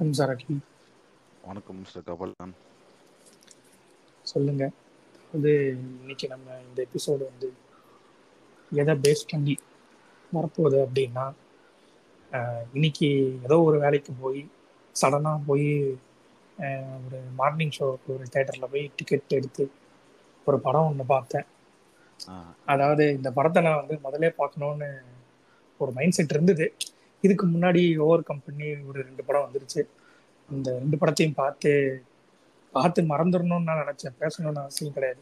வணக்கம் சரக்கி. வணக்கம் மிஸ்டர் கபாலன் சொல்லுங்க. அது இன்னைக்கு நம்ம இந்த எபிசோடு வந்து எதை பேஸ் பண்ணி வரப்போகுது அப்படின்னா இன்னைக்கு ஏதோ ஒரு வேலைக்கு போய் சடனாக போய் ஒரு மார்னிங் ஷோக்கு ஒரு தேட்டரில் போய் டிக்கெட் எடுத்து ஒரு படம் ஒன்று பார்த்தேன். அதாவது இந்த படத்தை நான் வந்து முதல்ல பார்க்கணுன்னு ஒரு மைண்ட் செட் இருந்தது. இதுக்கு முன்னாடி ஓவர் கம்பெனி ஒரு ரெண்டு படம் வந்துருச்சு. இந்த ரெண்டு படத்தையும் பார்த்து பார்த்து மறந்துடணும்னு நான் நினைச்சேன். பேசணும்னு அவசியம் கிடையாது.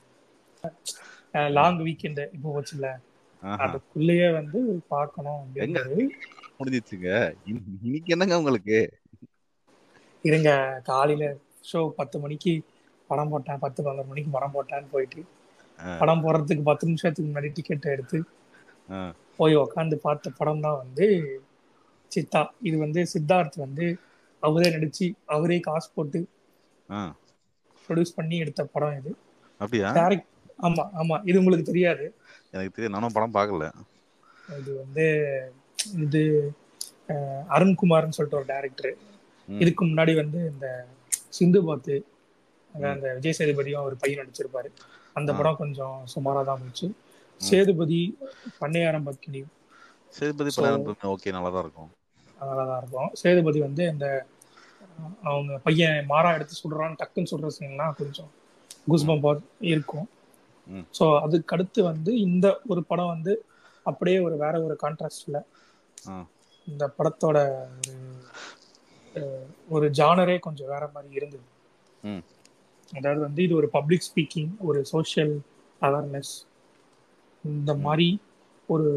லாங் வீக்கெண்டு இப்போ போச்சுல்ல. ஆஹா. அதுக்குள்ளேயே வந்து பார்க்கணும் அப்படின்றது. முடிஞ்சிச்சுங்க இன்- இன்னைக்கு என்னங்க உங்களுக்கு? இருங்க காலையில ஷோ பத்து மணிக்கு படம் போட்டேன். பத்து பதினொரு மணிக்கு படம் போட்டேன்னு போயிட்டு. படம் போறதுக்கு பத்து நிமிஷத்துக்கு முன்னாடி டிக்கெட் எடுத்து போய் உக்காந்து பார்த்த படம் தான் வந்து சித்தா. இது வந்து சித்தார்த் வந்து அவரே நடிச்சு அவரே காசு போட்டு. ப்ரொடியூஸ் பண்ணி எடுத்த படம் இது. அப்படியா? டேரக்ட் ஆமா ஆமா. இது உங்களுக்கு தெரியாது. எனக்கு தெரியும் நானும் படம் பார்க்கல. இது வந்து இது அருண்குமார்னு சொல்லிட்டு ஒரு டேரக்டர். இதுக்கு முன்னாடி வந்து இந்த சிந்து பாத்து அந்த விஜய் சேதுபதியும் ஒரு பையன் நடிச்சிருப்பாரு. அந்த. படம் கொஞ்சம் சுமாரா தான் போச்சு. சேதுபதி பண்ணையாரம் பக்கினி. சேதுபதி படம் ஓகே நல்லா தான் இருக்கும். நல்லாதான் இருக்கும் சேதுபதி வந்து இந்த அவங்க பையன் மாறா எடுத்து சுடுறான்னு டக்குன்னு சுடுற சீன்லாம் கொஞ்சம் குஸ்பம் இருக்கும். ஸோ அதுக்கு அடுத்து வந்து இந்த ஒரு படம் வந்து அப்படியே ஒரு வேற ஒரு கான்ட்ராஸ்ட்ல. இந்த படத்தோட ஒரு ஒரு ஜானரே கொஞ்சம் வேற மாதிரி இருந்தது. அதாவது வந்து இது ஒரு பப்ளிக் ஸ்பீக்கிங் ஒரு சோஷியல் அவேர்னஸ் இந்த மாதிரி ஒரு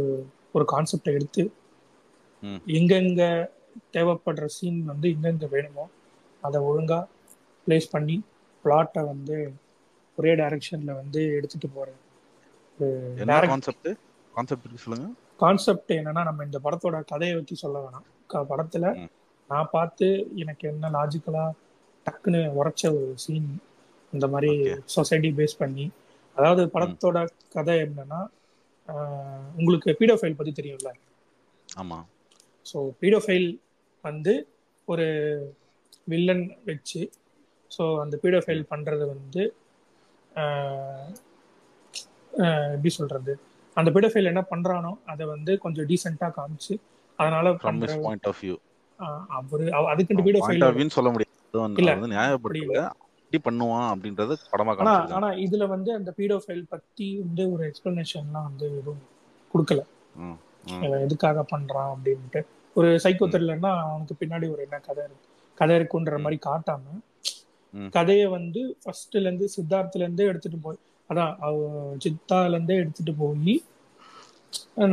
ஒரு கான்செப்டை எடுத்து. எங்கெங்க தேவைப்படுற சீன் வந்து எங்கெங்க வேணுமோ அதை ஒழுங்கா ப்ளேஸ் பண்ணி பிளாட்டை வந்து ஒரே டைரக்ஷன்ல வந்து எடுத்துட்டு என்ன கான்செப்ட் கான்செப்ட் சொல்லுங்க. கான்செப்ட் என்னன்னா நம்ம இந்த படத்தோட கதையை வச்சு சொல்ல வேணாம். படத்துல. நான் பார்த்து எனக்கு என்ன லாஜிக்கலா டக்குன்னு உரைச்ச ஒரு சீன் இந்த மாதிரி. சொசைட்டி பேஸ் பண்ணி அதாவது படத்தோட கதை என்னன்னா உங்களுக்கு பீடோஃபைல் பத்தி தெரியும்ல? ஆமா. ஸோ பீடோஃபைல் வந்து ஒரு வில்லன் வச்சு ஸோ அந்த பீடோஃபைல் பண்றது வந்து எப்படி சொல்றது? அந்த பீடோஃபைல் என்ன பண்றானோ அதை வந்து கொஞ்சம் டீசெண்டா காமிச்சு அதனால பாயிண்ட் ஆஃப் வியூ அவரு பாயிண்ட் பீடோஃபைல் சொல்ல முடியாது. இல்ல, நியாயப்படுத்தல. இப்படி பண்ணுவான் அப்படின்றது படமா ஆனா இதுல வந்து அந்த பீடோஃபைல் பத்தி வந்து ஒரு எக்ஸ்பிளனேஷன்லாம் வந்து எதுவும் கொடுக்கல. இவன் எதுக்காக பண்றான் அப்படின்ட்டு. ஒரு சைக்கோ த்ரில்லர்னா அவனுக்கு பின்னாடி ஒரு என்ன கதை இருக்கு? கதை இருக்குன்ற மாதிரி காட்டாம. கதையை வந்து ஃபர்ஸ்ட்ல இருந்து சித்தார்த்ல இருந்தே எடுத்துட்டு போய் அதான் சித்தால இருந்தே எடுத்துட்டு போய்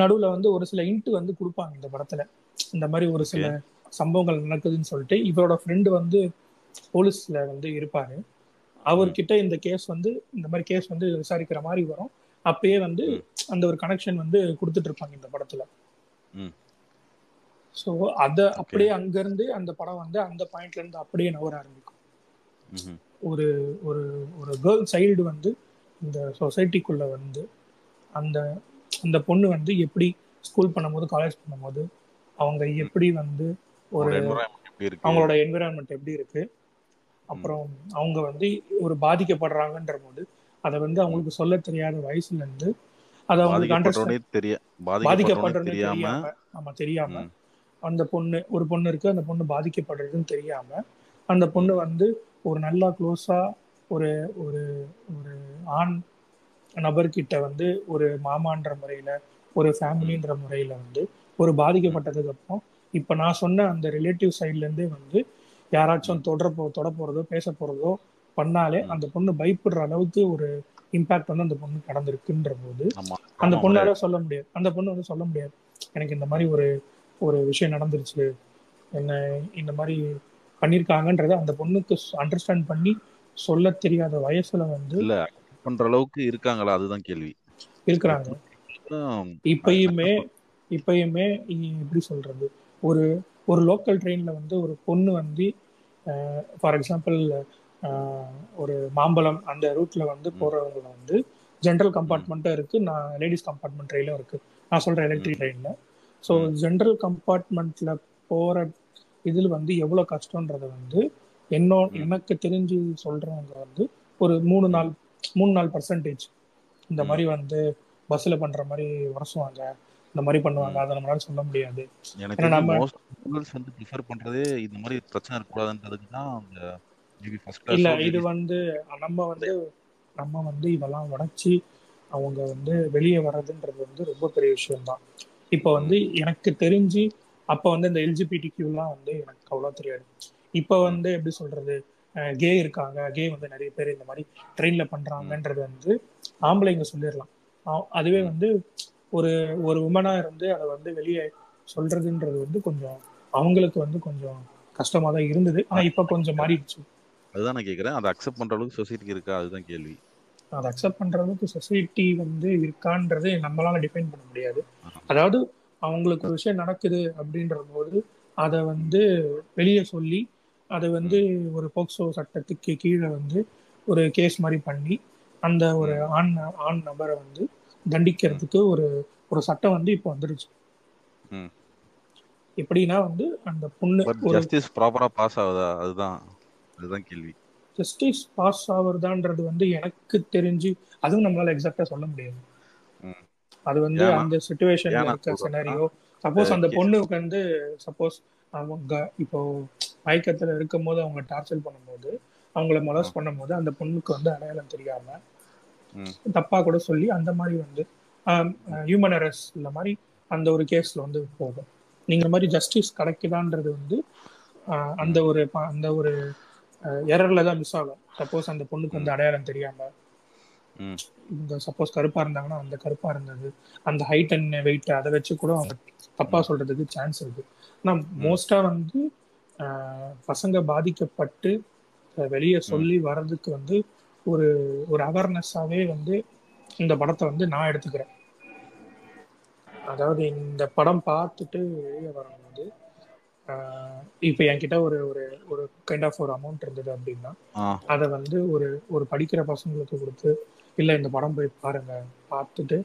நடுவுல வந்து ஒரு சில இன்ட்டு வந்து கொடுப்பாங்க இந்த படத்துல. இந்த மாதிரி ஒரு சில சம்பவங்கள் நடக்குதுன்னு சொல்லிட்டு இவரோட ஃப்ரெண்டு வந்து போலீஸ்ல வந்து இருப்பாரு. அவர்கிட்ட இந்த கேஸ் வந்து இந்த மாதிரி கேஸ் வந்து விசாரிக்கிற மாதிரி வரும். அப்பயே வந்து. அந்த ஒரு கனெக்ஷன் வந்து கொடுத்துட்டு இருப்பாங்க இந்த படத்துல. ஸோ அத அப்படியே அங்க இருந்து அந்த படம் வந்து அந்த பாயிண்ட்ல இருந்து அப்படியே நகர ஆரம்பிக்கும். ஒரு ஒரு ஒரு கேர்ள் சைல்டு வந்து இந்த சொசைட்டிக்குள்ள வந்து அந்த அந்த பொண்ணு வந்து எப்படி ஸ்கூல் பண்ணும்போது காலேஜ் பண்ணும்போது அவங்க எப்படி வந்து ஒரு அவங்களோட என்விரான்மெண்ட் எப்படி இருக்கு? அப்புறம் அவங்க வந்து ஒரு பாதிக்கப்படுறாங்கன்ற போது அதை வந்து அவங்களுக்கு சொல்ல தெரியாத வயசுல இருந்து அதை அவங்களுக்கு பாதிக்கப்படுறதுன்னு தெரியாம ஆமா தெரியாம. அந்த பொண்ணு ஒரு பொண்ணு இருக்கு அந்த பொண்ணு பாதிக்கப்படுறதுன்னு தெரியாம அந்த பொண்ணு வந்து ஒரு நல்லா க்ளோஸா ஒரு ஒரு ஒரு ஆண் நபர்கிட்ட வந்து ஒரு மாமான்ற முறையில ஒரு ஃபேமிலின்ற முறையில வந்து ஒரு பாதிக்கப்பட்டதுக்கு அப்புறம் இப்ப நான் சொன்ன அந்த ரிலேட்டிவ் சைட்ல இருந்தே வந்து யாராச்சும் தொடர போ தொட போறதோ பேச போறதோ பண்ணாலே. அந்த பொண்ணு பயப்படுற அளவுக்கு ஒரு இம்பாக்ட் வந்து அந்த பொண்ணு கடந்திருக்குன்ற போது அந்த பொண்ணால சொல்ல முடியாது. அந்த பொண்ணு வந்து சொல்ல முடியாது. எனக்கு இந்த மாதிரி ஒரு ஒரு விஷயம் நடந்துருச்சு. என்ன இந்த மாதிரி பண்ணிருக்காங்கன்றத அந்த பொண்ணுக்கு அண்டர்ஸ்டாண்ட் பண்ணி சொல்ல தெரியாத வயசுல வந்து இல்ல பண்ற அளவுக்கு இருக்காங்களா? அதுதான் கேள்வி. இருக்கிறாங்க. இப்பயுமே இப்பயுமே எப்படி சொல்றது? ஒரு ஒரு லோக்கல் ட்ரெயின்ல வந்து ஒரு பொண்ணு வந்து ஃபார் எக்ஸாம்பிள் ஒரு மாம்பழம் அந்த ரூட்ல வந்து போறவங்க வந்து ஜென்ரல் கம்பார்ட்மெண்ட்டும் இருக்கு. நான் லேடிஸ் கம்பார்ட்மெண்ட் ட்ரெயிலும் இருக்கு. நான் சொல்ற எலக்ட்ரிக் ட்ரெயின்ல ஸோ. ஜென்ரல் கம்பார்ட்மெண்ட்ல போற இதில் வந்து எவ்வளோ கஷ்டன்றத வந்து என்னோ எனக்கு தெரிஞ்சு சொல்றவங்க வந்து ஒரு மூணு நாள் மூணு நாலு பர்சன்டேஜ் இந்த மாதிரி வந்து பஸ்ல பண்ற மாதிரி உரசுவாங்க. இந்த மாதிரி பண்ணுவாங்க. அதை நம்மளால சொல்ல முடியாது. எனக்கு ஏன்னா நம்ம- வந்து ப்ரிஃபர் பண்றதே இந்த மாதிரி பிரச்சனை இருக்கக்கூடாதுன்றதுக்கு தான் அந்த இல்ல இது வந்து நம்ம வந்து நம்ம வந்து இதெல்லாம் உடைச்சி அவங்க வந்து வெளியே வர்றதுன்றது வந்து ரொம்ப பெரிய விஷயம்தான். இப்போ வந்து எனக்கு தெரிஞ்சு அப்ப வந்து இந்த எல்ஜிபிடி கியூலாம் வந்து எனக்கு அவ்வளோ தெரியாது. இப்போ வந்து எப்படி சொல்றது கே இருக்காங்க கே வந்து நிறைய பேர் இந்த மாதிரி ட்ரெயின்ல பண்றாங்கன்றது வந்து ஆம்பளைங்க சொல்லிடலாம். அதுவே வந்து ஒரு ஒரு உமனா இருந்து அதை வந்து வெளியே சொல்றதுன்றது வந்து கொஞ்சம் அவங்களுக்கு வந்து கொஞ்சம் கஷ்டமா தான் இருந்தது. ஆனா இப்ப கொஞ்சம் மாறிடுச்சு. அதுதான் நான் கேக்குறேன். அதை அக்செப்ட் பண்ற அளவுக்கு சொசைட்டிக்கு இருக்கா? அதுதான் கேள்வி. அதை அக்செப்ட் பண்ற அளவுக்கு சொசைட்டி வந்து இருக்கான்றது நம்மளால டிஃபைன் பண்ண முடியாது. அதாவது அவங்களுக்கு ஒரு விஷயம் நடக்குது அப்படின்ற போது அதை வந்து வெளியே சொல்லி அதை வந்து ஒரு போக்சோ சட்டத்துக்கு கீழே வந்து ஒரு கேஸ் மாதிரி பண்ணி அந்த ஒரு ஆண் ஆண் நபரை வந்து தண்டிக்கிறதுக்கு ஒரு ஒரு சட்டம் வந்து இப்போ வந்துருச்சு. எப்படின்னா வந்து அந்த பொண்ணு ஜஸ்டிஸ் ப்ராப்பரா பாஸ் ஆகுதா? அதுதான். அதுதான் கேள்வி. ஜஸ்டிஸ் பாஸ் ஆகுறதான்றது வந்து எனக்கு தெரிஞ்சு அதுவும் நம்மளால எக்ஸாக்டா சொல்ல முடியாது. அது வந்து அந்த சுச்சுவேஷன்ல ஏன்னா இருக்க சினாரியோ சப்போஸ் அந்த பொண்ணுக்கு வந்து சப்போஸ் அவங்க இப்போ மயக்கத்துல இருக்கும் போது அவங்க டார்ச்சர் பண்ணும்போது அவங்கள மொலஸ் பண்ணும்போது அந்த பொண்ணுக்கு வந்து அடையாளம் தெரியாம. தப்பா கூட சொல்லி அந்த மாதிரி வந்து ஹியூமன் எரர்ஸ் இந்த மாதிரி அந்த ஒரு கேஸ்ல வந்து போகும். நீங்க மாதிரி ஜஸ்டிஸ் கிடைக்குதான்றது வந்து அந்த ஒரு அந்த ஒரு எரர்ல தான் மிஸ் ஆகும். சப்போஸ் அந்த பொண்ணுக்கு வந்து அடையாளம் தெரியாம. இந்த சப்போஸ் கருப்பா இருந்தாங்கன்னா அந்த கருப்பா இருந்தது. அந்த ஹைட் அண்ட் வெயிட் அதை வச்சு கூட அவங்க தப்பா சொல்றதுக்கு சான்ஸ் இருக்கு. ஆனா மோஸ்டா வந்து பசங்க பாதிக்கப்பட்டு வெளியே சொல்லி வர்றதுக்கு வந்து ஒரு ஒரு அவேர்னஸாவே வந்து இந்த படத்தை வந்து நான் எடுத்துக்கிறேன். அதாவது இந்த படம் பார்த்துட்டு வெளியே வரும்போது இப்போ என்கிட்ட ஒரு ஒரு ஒரு கைண்ட் ஆஃப் ஒரு அமௌண்ட் இருந்தது அப்படின்னா அதை வந்து ஒரு ஒரு படிக்கிற பசங்களுக்கு கொடுத்து இல்லை இந்த படம் போய் பாருங்க பார்த்துட்டு.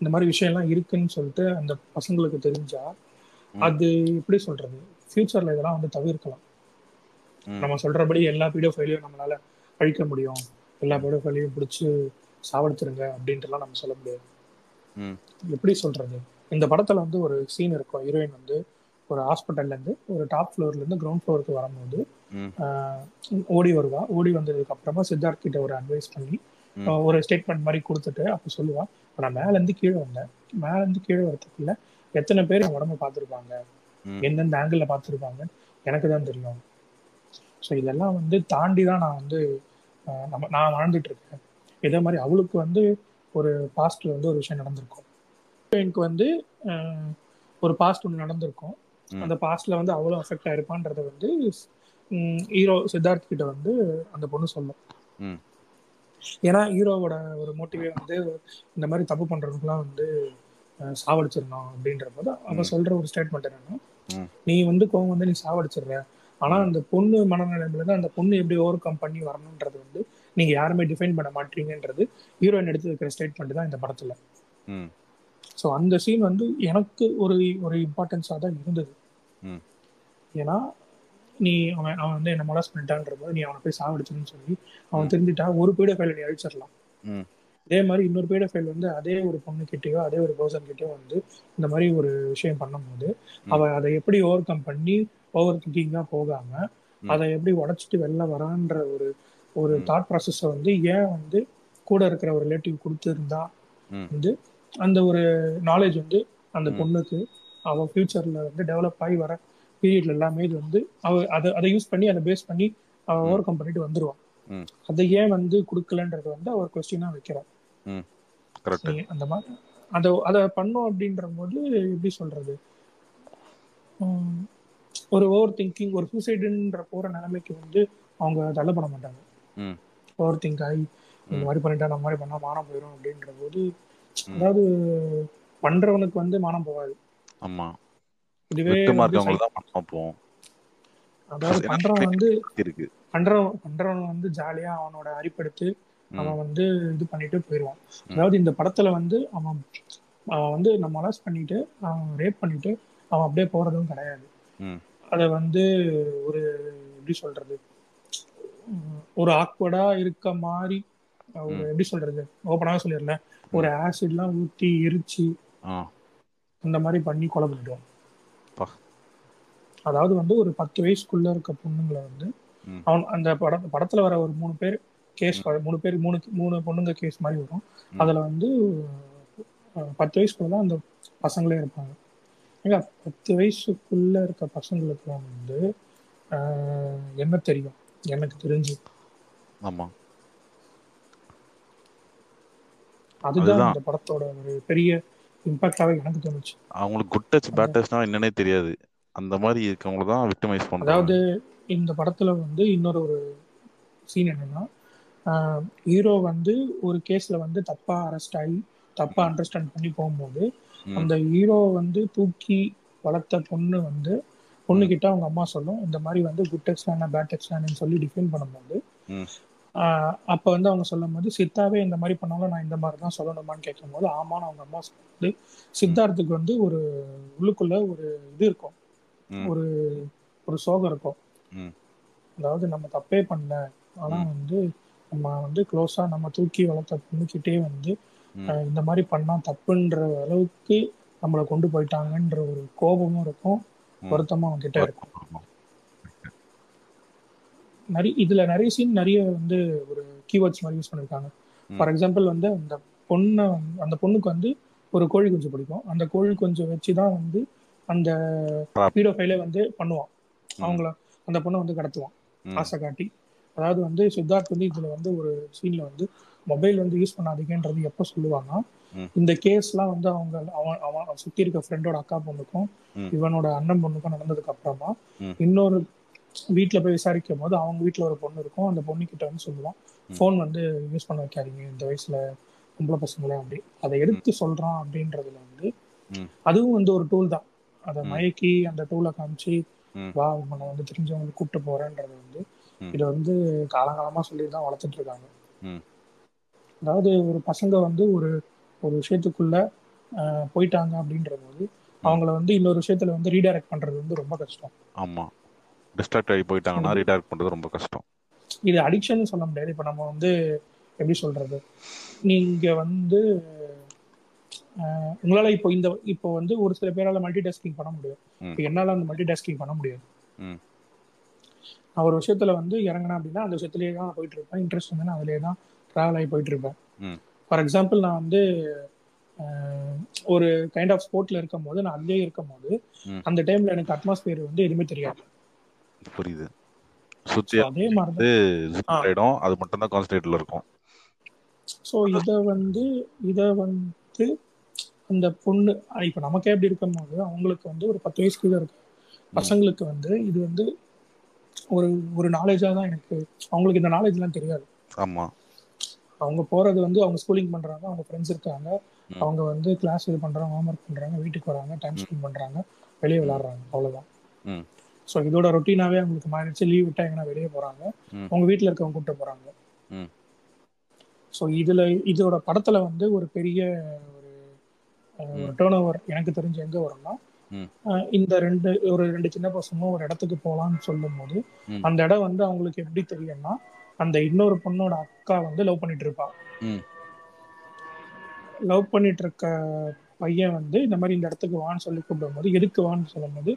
இந்த மாதிரி விஷயம்லாம் இருக்குன்னு சொல்லிட்டு அந்த பசங்களுக்கு தெரிஞ்சா. அது எப்படி சொல்றது ஃபியூச்சர்ல இதெல்லாம் வந்து தவிர்க்கலாம். நம்ம சொல்றபடி எல்லா வீடியோ ஃபைலையும் நம்மளால அழிக்க முடியும் எல்லா வீடியோ ஃபைலையும் பிடிச்சி சாவடிச்சிருங்க அப்படின்ட்டுலாம் நம்ம சொல்ல முடியாது. எப்படி சொல்றது இந்த படத்துல வந்து ஒரு சீன் இருக்கும் ஹீரோயின் வந்து ஒரு ஹாஸ்பிட்டல்ல இருந்து ஒரு டாப் ஃப்ளோர்ல இருந்து கிரவுண்ட் ஃப்ளோருக்கு வரும்போது ஓடி வருவா. ஓடி வந்ததுக்கு அப்புறமா சித்தார்த் கிட்ட ஒரு அட்வைஸ் பண்ணி ஒரு ஸ்டேட்மெண்ட் மாதிரி கொடுத்துட்டு அப்ப சொல்லுவா நான் மேல இருந்து கீழே வந்தேன். மேல இருந்து கீழே வரதுக்குள்ள எத்தனை பேர் என் உடம்ப பார்த்துருப்பாங்க. எந்தெந்த ஆங்கிள் பார்த்துருப்பாங்க எனக்கு தான் தெரியும். ஸோ இதெல்லாம் வந்து தாண்டி தான் நான் வந்து நம்ம நான் வாழ்ந்துட்டு இருக்கேன் இதே மாதிரி அவளுக்கு வந்து ஒரு பாஸ்ட்ல வந்து ஒரு விஷயம் நடந்திருக்கும். எனக்கு வந்து ஒரு பாஸ்ட் ஒன்று நடந்திருக்கும். அந்த பாஸ்ட்ல வந்து அவ்வளோ அஃபெக்ட் ஆயிருப்பான்றத வந்து ஹீரோ சித்தார்த் கிட்ட வந்து அந்த பொண்ணு சொல்லும். ஏன்னா ஹீரோவோட ஒரு மோட்டிவே வந்து இந்த மாதிரி தப்பு பண்றதுக்குலாம் வந்து சாவடிச்சிடணும் அப்படின்ற போது அவ ம். சொல்ற ஒரு ஸ்டேட்மெண்ட் என்னன்னா. நீ வந்து கோவம் வந்து நீ சாவடிச்சிடுற ஆனா அந்த பொண்ணு மனநிலைமையில அந்த பொண்ணு எப்படி ஓவர் கம் பண்ணி வரணுன்றது வந்து நீங்க யாருமே டிஃபைன் பண்ண மாட்டீங்கன்றது ஹீரோயின் எடுத்து வைக்கிற ஸ்டேட்மெண்ட் தான் இந்த படத்துல. ஸோ அந்த சீன் வந்து எனக்கு ஒரு ஒரு இம்பார்ட்டன்ஸாக தான் இருந்தது. ஏன்னா நீ அவன் அவன் வந்து என்ன மொலாஸ் பண்ணிட்டான்ற போது நீ அவனை போய் சாவடிச்சுன்னு சொல்லி அவன். தெரிஞ்சுட்டா ஒரு பீடோ ஃபைல் நீ அழிச்சிடலாம். அதே மாதிரி இன்னொரு பீடோ ஃபைல் வந்து அதே ஒரு பொண்ணு கிட்டயோ அதே ஒரு பர்சன் கிட்டயோ வந்து இந்த மாதிரி ஒரு விஷயம் பண்ணும்போது ம். அவ அதை எப்படி ஓவர் கம் பண்ணி ஓவர் திங்கிங்காக போகாம. அதை எப்படி உடைச்சிட்டு வெளில வரான்ற ஒரு ஒரு. தாட் ப்ராசஸை வந்து ஏன் வந்து கூட இருக்கிற ஒரு ரிலேட்டிவ் கொடுத்துருந்தா. வந்து அந்த ஒரு நாலேஜ் வந்து அந்த. பொண்ணுக்கு அவ ஃபியூச்சர்ல வந்து டெவலப் ஆகி வர பீரியட்ல எல்லாமே இது வந்து அவ அதை அதை யூஸ் பண்ணி அதை பேஸ் பண்ணி அவ ம். ஓவர் கம் பண்ணிட்டு வந்துருவான். அதை ஏன் வந்து கொடுக்கலன்றது வந்து அவர் கொஸ்டினா நீ அந்த மாதிரி அதை அதை பண்ணோம் அப்படின்ற போது எப்படி சொல்றது ஒரு ஓவர் திங்கிங் ஒரு சூசைடுன்ற போற நிலைமைக்கு வந்து அவங்க தள்ளப்பட மாட்டாங்க ம். ஓவர் திங்க் ஆகி இந்த. மாதிரி பண்ணிட்டா நம்ம மாதிரி பண்ணா மானம் போயிடும் அப்படின்ற போது. அதாவது பண்றவனுக்கு வந்து மானம் போகாது ஆமா. இதுவே அதாவது பண்றவன் வந்து இருக்கு. பண்றவன் பண்றவன் வந்து ஜாலியா அவனோட அரிப்படுத்து. அவன் வந்து இது பண்ணிட்டு போயிடுவான். அதாவது இந்த படத்துல வந்து அவன் அவன் வந்து நம்ம மலாஸ் பண்ணிட்டு அவன் ரேப் பண்ணிட்டு அவன் அப்படியே போறதும் கிடையாது. அதை வந்து ஒரு எப்படி சொல்றது? ஒரு ஆக்வர்டா இருக்க மாதிரி ஒரு. எப்படி சொல்றது? ஓப்பனாக சொல்லிடல. ஒரு ஆசிட்லாம் ஊற்றி எரிச்சு ஆ அந்த மாதிரி பண்ணி கொலை பண்ணிடுவான் பா. அதாவது வந்து ஒரு பத்து வயசுக்குள்ள இருக்க பொண்ணுங்களை வந்து. அவன் அந்த பட படத்துல வர ஒரு மூணு பேர் கேஸ் மூணு பேர் மூணு மூணு பொண்ணுங்க கேஸ் மாதிரி வரும். அதுல வந்து பத்து வயசுக்குள்ள தான் அந்த பசங்களே இருப்பாங்க ஏங்க பத்து வயசுக்குள்ள இருக்க பசங்களுக்கு வந்து என்ன தெரியும் எனக்கு தெரிஞ்சு ஆமா அதுதான். இந்த படத்தோட ஒரு பெரிய இம்பாக்டாவே எனக்கு தோணுச்சு. அவங்களுக்கு குட் டச் பேட் டச்னா என்னன்னே தெரியாது. அந்த மாதிரி இருக்கவங்கள தான் விக்டிமைஸ் பண்றாங்க. அதாவது இந்த படத்துல வந்து இன்னொரு ஒரு சீன் என்னன்னா ஹீரோ வந்து ஒரு கேஸ்ல வந்து தப்பா அரெஸ்ட் ஆகி தப்பா அண்டர்ஸ்டாண்ட் பண்ணி போகும்போது. அந்த ஹீரோ வந்து தூக்கி வளர்த்த பொண்ணு வந்து பொண்ணு கிட்ட அவங்க அம்மா சொல்லும் இந்த மாதிரி வந்து குட் டெக்ஸ் வேணா பேட் டெக்ஸ் வேணும்னு சொல்லி டிஃபைன் பண்ணும்போது அப்ப வந்து அவங்க சொல்லும் போது சித்தாவே இந்த மாதிரி பண்ணாலும் நான் இந்த மாதிரி தான் சொல்லணுமான்னு கேட்கும்போது ஆமான்னு அவங்க அம்மா சொல்லும்போது சித்தார்த்துக்கு வந்து ஒரு உள்ளுக்குள்ள ஒரு இது இருக்கும். ஒரு ஒரு சோகம் இருக்கும். அதாவது நம்ம தப்பே பண்ணல ஆனா. வந்து நம்ம வந்து க்ளோஸா நம்ம தூக்கி வளர்த்த பொண்ணுக்கிட்டே வந்து இந்த மாதிரி பண்ணா தப்புன்ற அளவுக்கு நம்மளை கொண்டு போயிட்டாங்கன்ற ஒரு கோபமும் இருக்கும். வருத்தமும் அவங்க கிட்ட இருக்கும். நிறைய இதுல நிறைய சீன் நிறைய வந்து ஒரு கீவேர்ட்ஸ் மாதிரி யூஸ் பண்ணிருக்காங்க. ஃபார் எக்ஸாம்பிள் வந்து அந்த பொண்ணை அந்த பொண்ணுக்கு வந்து ஒரு கோழி குஞ்சு பிடிக்கும் அந்த கோழி குஞ்சு வச்சு தான் வந்து அந்த Trap. ஹீரோ ஃபைலே வந்து பண்ணுவான். அவங்கள அந்த பொண்ணை வந்து கடத்துவான். ஆசை காட்டி அதாவது வந்து சித்தார்த் வந்து இதுல வந்து ஒரு சீன்ல வந்து மொபைல் வந்து யூஸ் பண்ணாதீங்கன்றது எப்போ சொல்லுவாங்கன்னா. இந்த கேஸ்லாம் வந்து அவங்க அவன் அவன் சுத்தி இருக்க ஃப்ரெண்டோட அக்கா பொண்ணுக்கும். இவனோட அண்ணன் பொண்ணுக்கும் நடந்ததுக்கு அப்புறமா. இன்னொரு வீட்ல போய் விசாரிக்கும் போது அவங்க வீட்ல ஒரு பொண்ணு இருக்கும் அந்த பொண்ணு கிட்ட வந்து சொல்லுவான் ம். ஃபோன் வந்து யூஸ் பண்ண வைக்காதீங்க இந்த வயசுல பொம்பளை பசங்களே அப்படி அதை எடுத்து சொல்றான் அப்படின்றதுல வந்து. அதுவும் வந்து ஒரு டூல் தான் அதை. மயக்கி அந்த டூலை காமிச்சு. வா உன்னை வந்து தெரிஞ்சவங்களுக்கு கூப்பிட்டு போறேன்றது வந்து. இதை வந்து காலங்காலமா சொல்லி தான் வளர்த்துட்டு இருக்காங்க. அதாவது ஒரு பசங்க வந்து ஒரு ஒரு விஷயத்துக்குள்ள போயிட்டாங்க அப்படின்ற போது அவங்கள வந்து இன்னொரு விஷயத்துல வந்து ரீடைரக்ட் பண்றது வந்து ரொம்ப கஷ்டம் ஆமா டிஸ்ட்ராக்ட் ஆகி போயிட்டாங்கன்னா ரீடைரக்ட் பண்றது ரொம்ப கஷ்டம். இது அடிக்ஷன் சொல்ல முடியாது. இப்ப நம்ம வந்து எப்படி சொல்றது? நீங்க வந்து உங்களால இப்போ இந்த இப்போ வந்து ஒரு சில பேரால மல்டி டாஸ்கிங் பண்ண முடியும். இப்போ என்னால அந்த மல்டி டாஸ்கிங் பண்ண முடியாது. நான் ஒரு விஷயத்துல வந்து இறங்கினேன் அப்படின்னா அந்த விஷயத்துலயே தான் போயிட்டு இருப்பேன். இன்ட்ரெஸ்ட் வந்து அதுலயே தான் ட்ராவல் ஆகி போயிட்டு இருப்பேன். ஃபார் எக்ஸாம்பிள் நான் வந்து ஒரு கைண்ட் ஆஃப் ஸ்போர்ட்ல இருக்கும் போது நான் அதுலயே இருக்கும் போது. அந்த டைம்ல எனக்கு அட்மாஸ்பியர் வந்து எதுவுமே தெரியாது. புரியுது. சுத்தி அதே மாதிரி. ஆயிடும். அது மட்டும் தான் கான்சன்ட்ரேட்ல இருக்கும். ஸோ இதை வந்து இதை வந்து அந்த பொண்ணு இப்ப நமக்கே எப்படி இருக்கும் போது அவங்களுக்கு வந்து ஒரு பத்து வயசுக்குள்ள இருக்கு பசங்களுக்கு வந்து இது வந்து ஒரு ஒரு நாலேஜா தான் எனக்கு அவங்களுக்கு இந்த நாலேஜ்லாம் தெரியாது. ஆமா. அவங்க போறது வந்து அவங்க ஸ்கூலிங் பண்றாங்க அவங்க ஃப்ரெண்ட்ஸ் இருக்காங்க. அவங்க வந்து கிளாஸ் இது பண்றாங்க ஹோம்ஒர்க் பண்றாங்க வீட்டுக்கு வராங்க டைம் ஸ்பெண்ட் பண்றாங்க வெளியே விளையாடுறாங்க அவ்வளவுதான். ம். ஸோ இதோட ரொட்டீனாவே அவங்களுக்கு மாறிடுச்சு லீவ் விட்டா எங்கன்னா வெளியே போறாங்க. அவங்க வீட்டில் இருக்கவங்க கூப்பிட்டு போறாங்க. ஸோ இதுல இதோட படத்துல வந்து ஒரு பெரிய ஒரு டேர்ன் ஓவர் எனக்கு தெரிஞ்ச எங்க வரும்னா இந்த ரெண்டு ஒரு ரெண்டு சின்ன பசங்க ஒரு இடத்துக்கு போகலான்னு சொல்லும் போது. அந்த இடம் வந்து அவங்களுக்கு எப்படி தெரியும்னா அந்த இன்னொரு பொண்ணோட அக்கா வந்து லவ் பண்ணிட்டு இருப்பா. லவ் பண்ணிட்டு இருக்க பையன் வந்து இந்த மாதிரி இந்த இடத்துக்கு வான்னு சொல்லி கூப்பிடும்போது எதுக்கு வான்னு சொல்லும்போது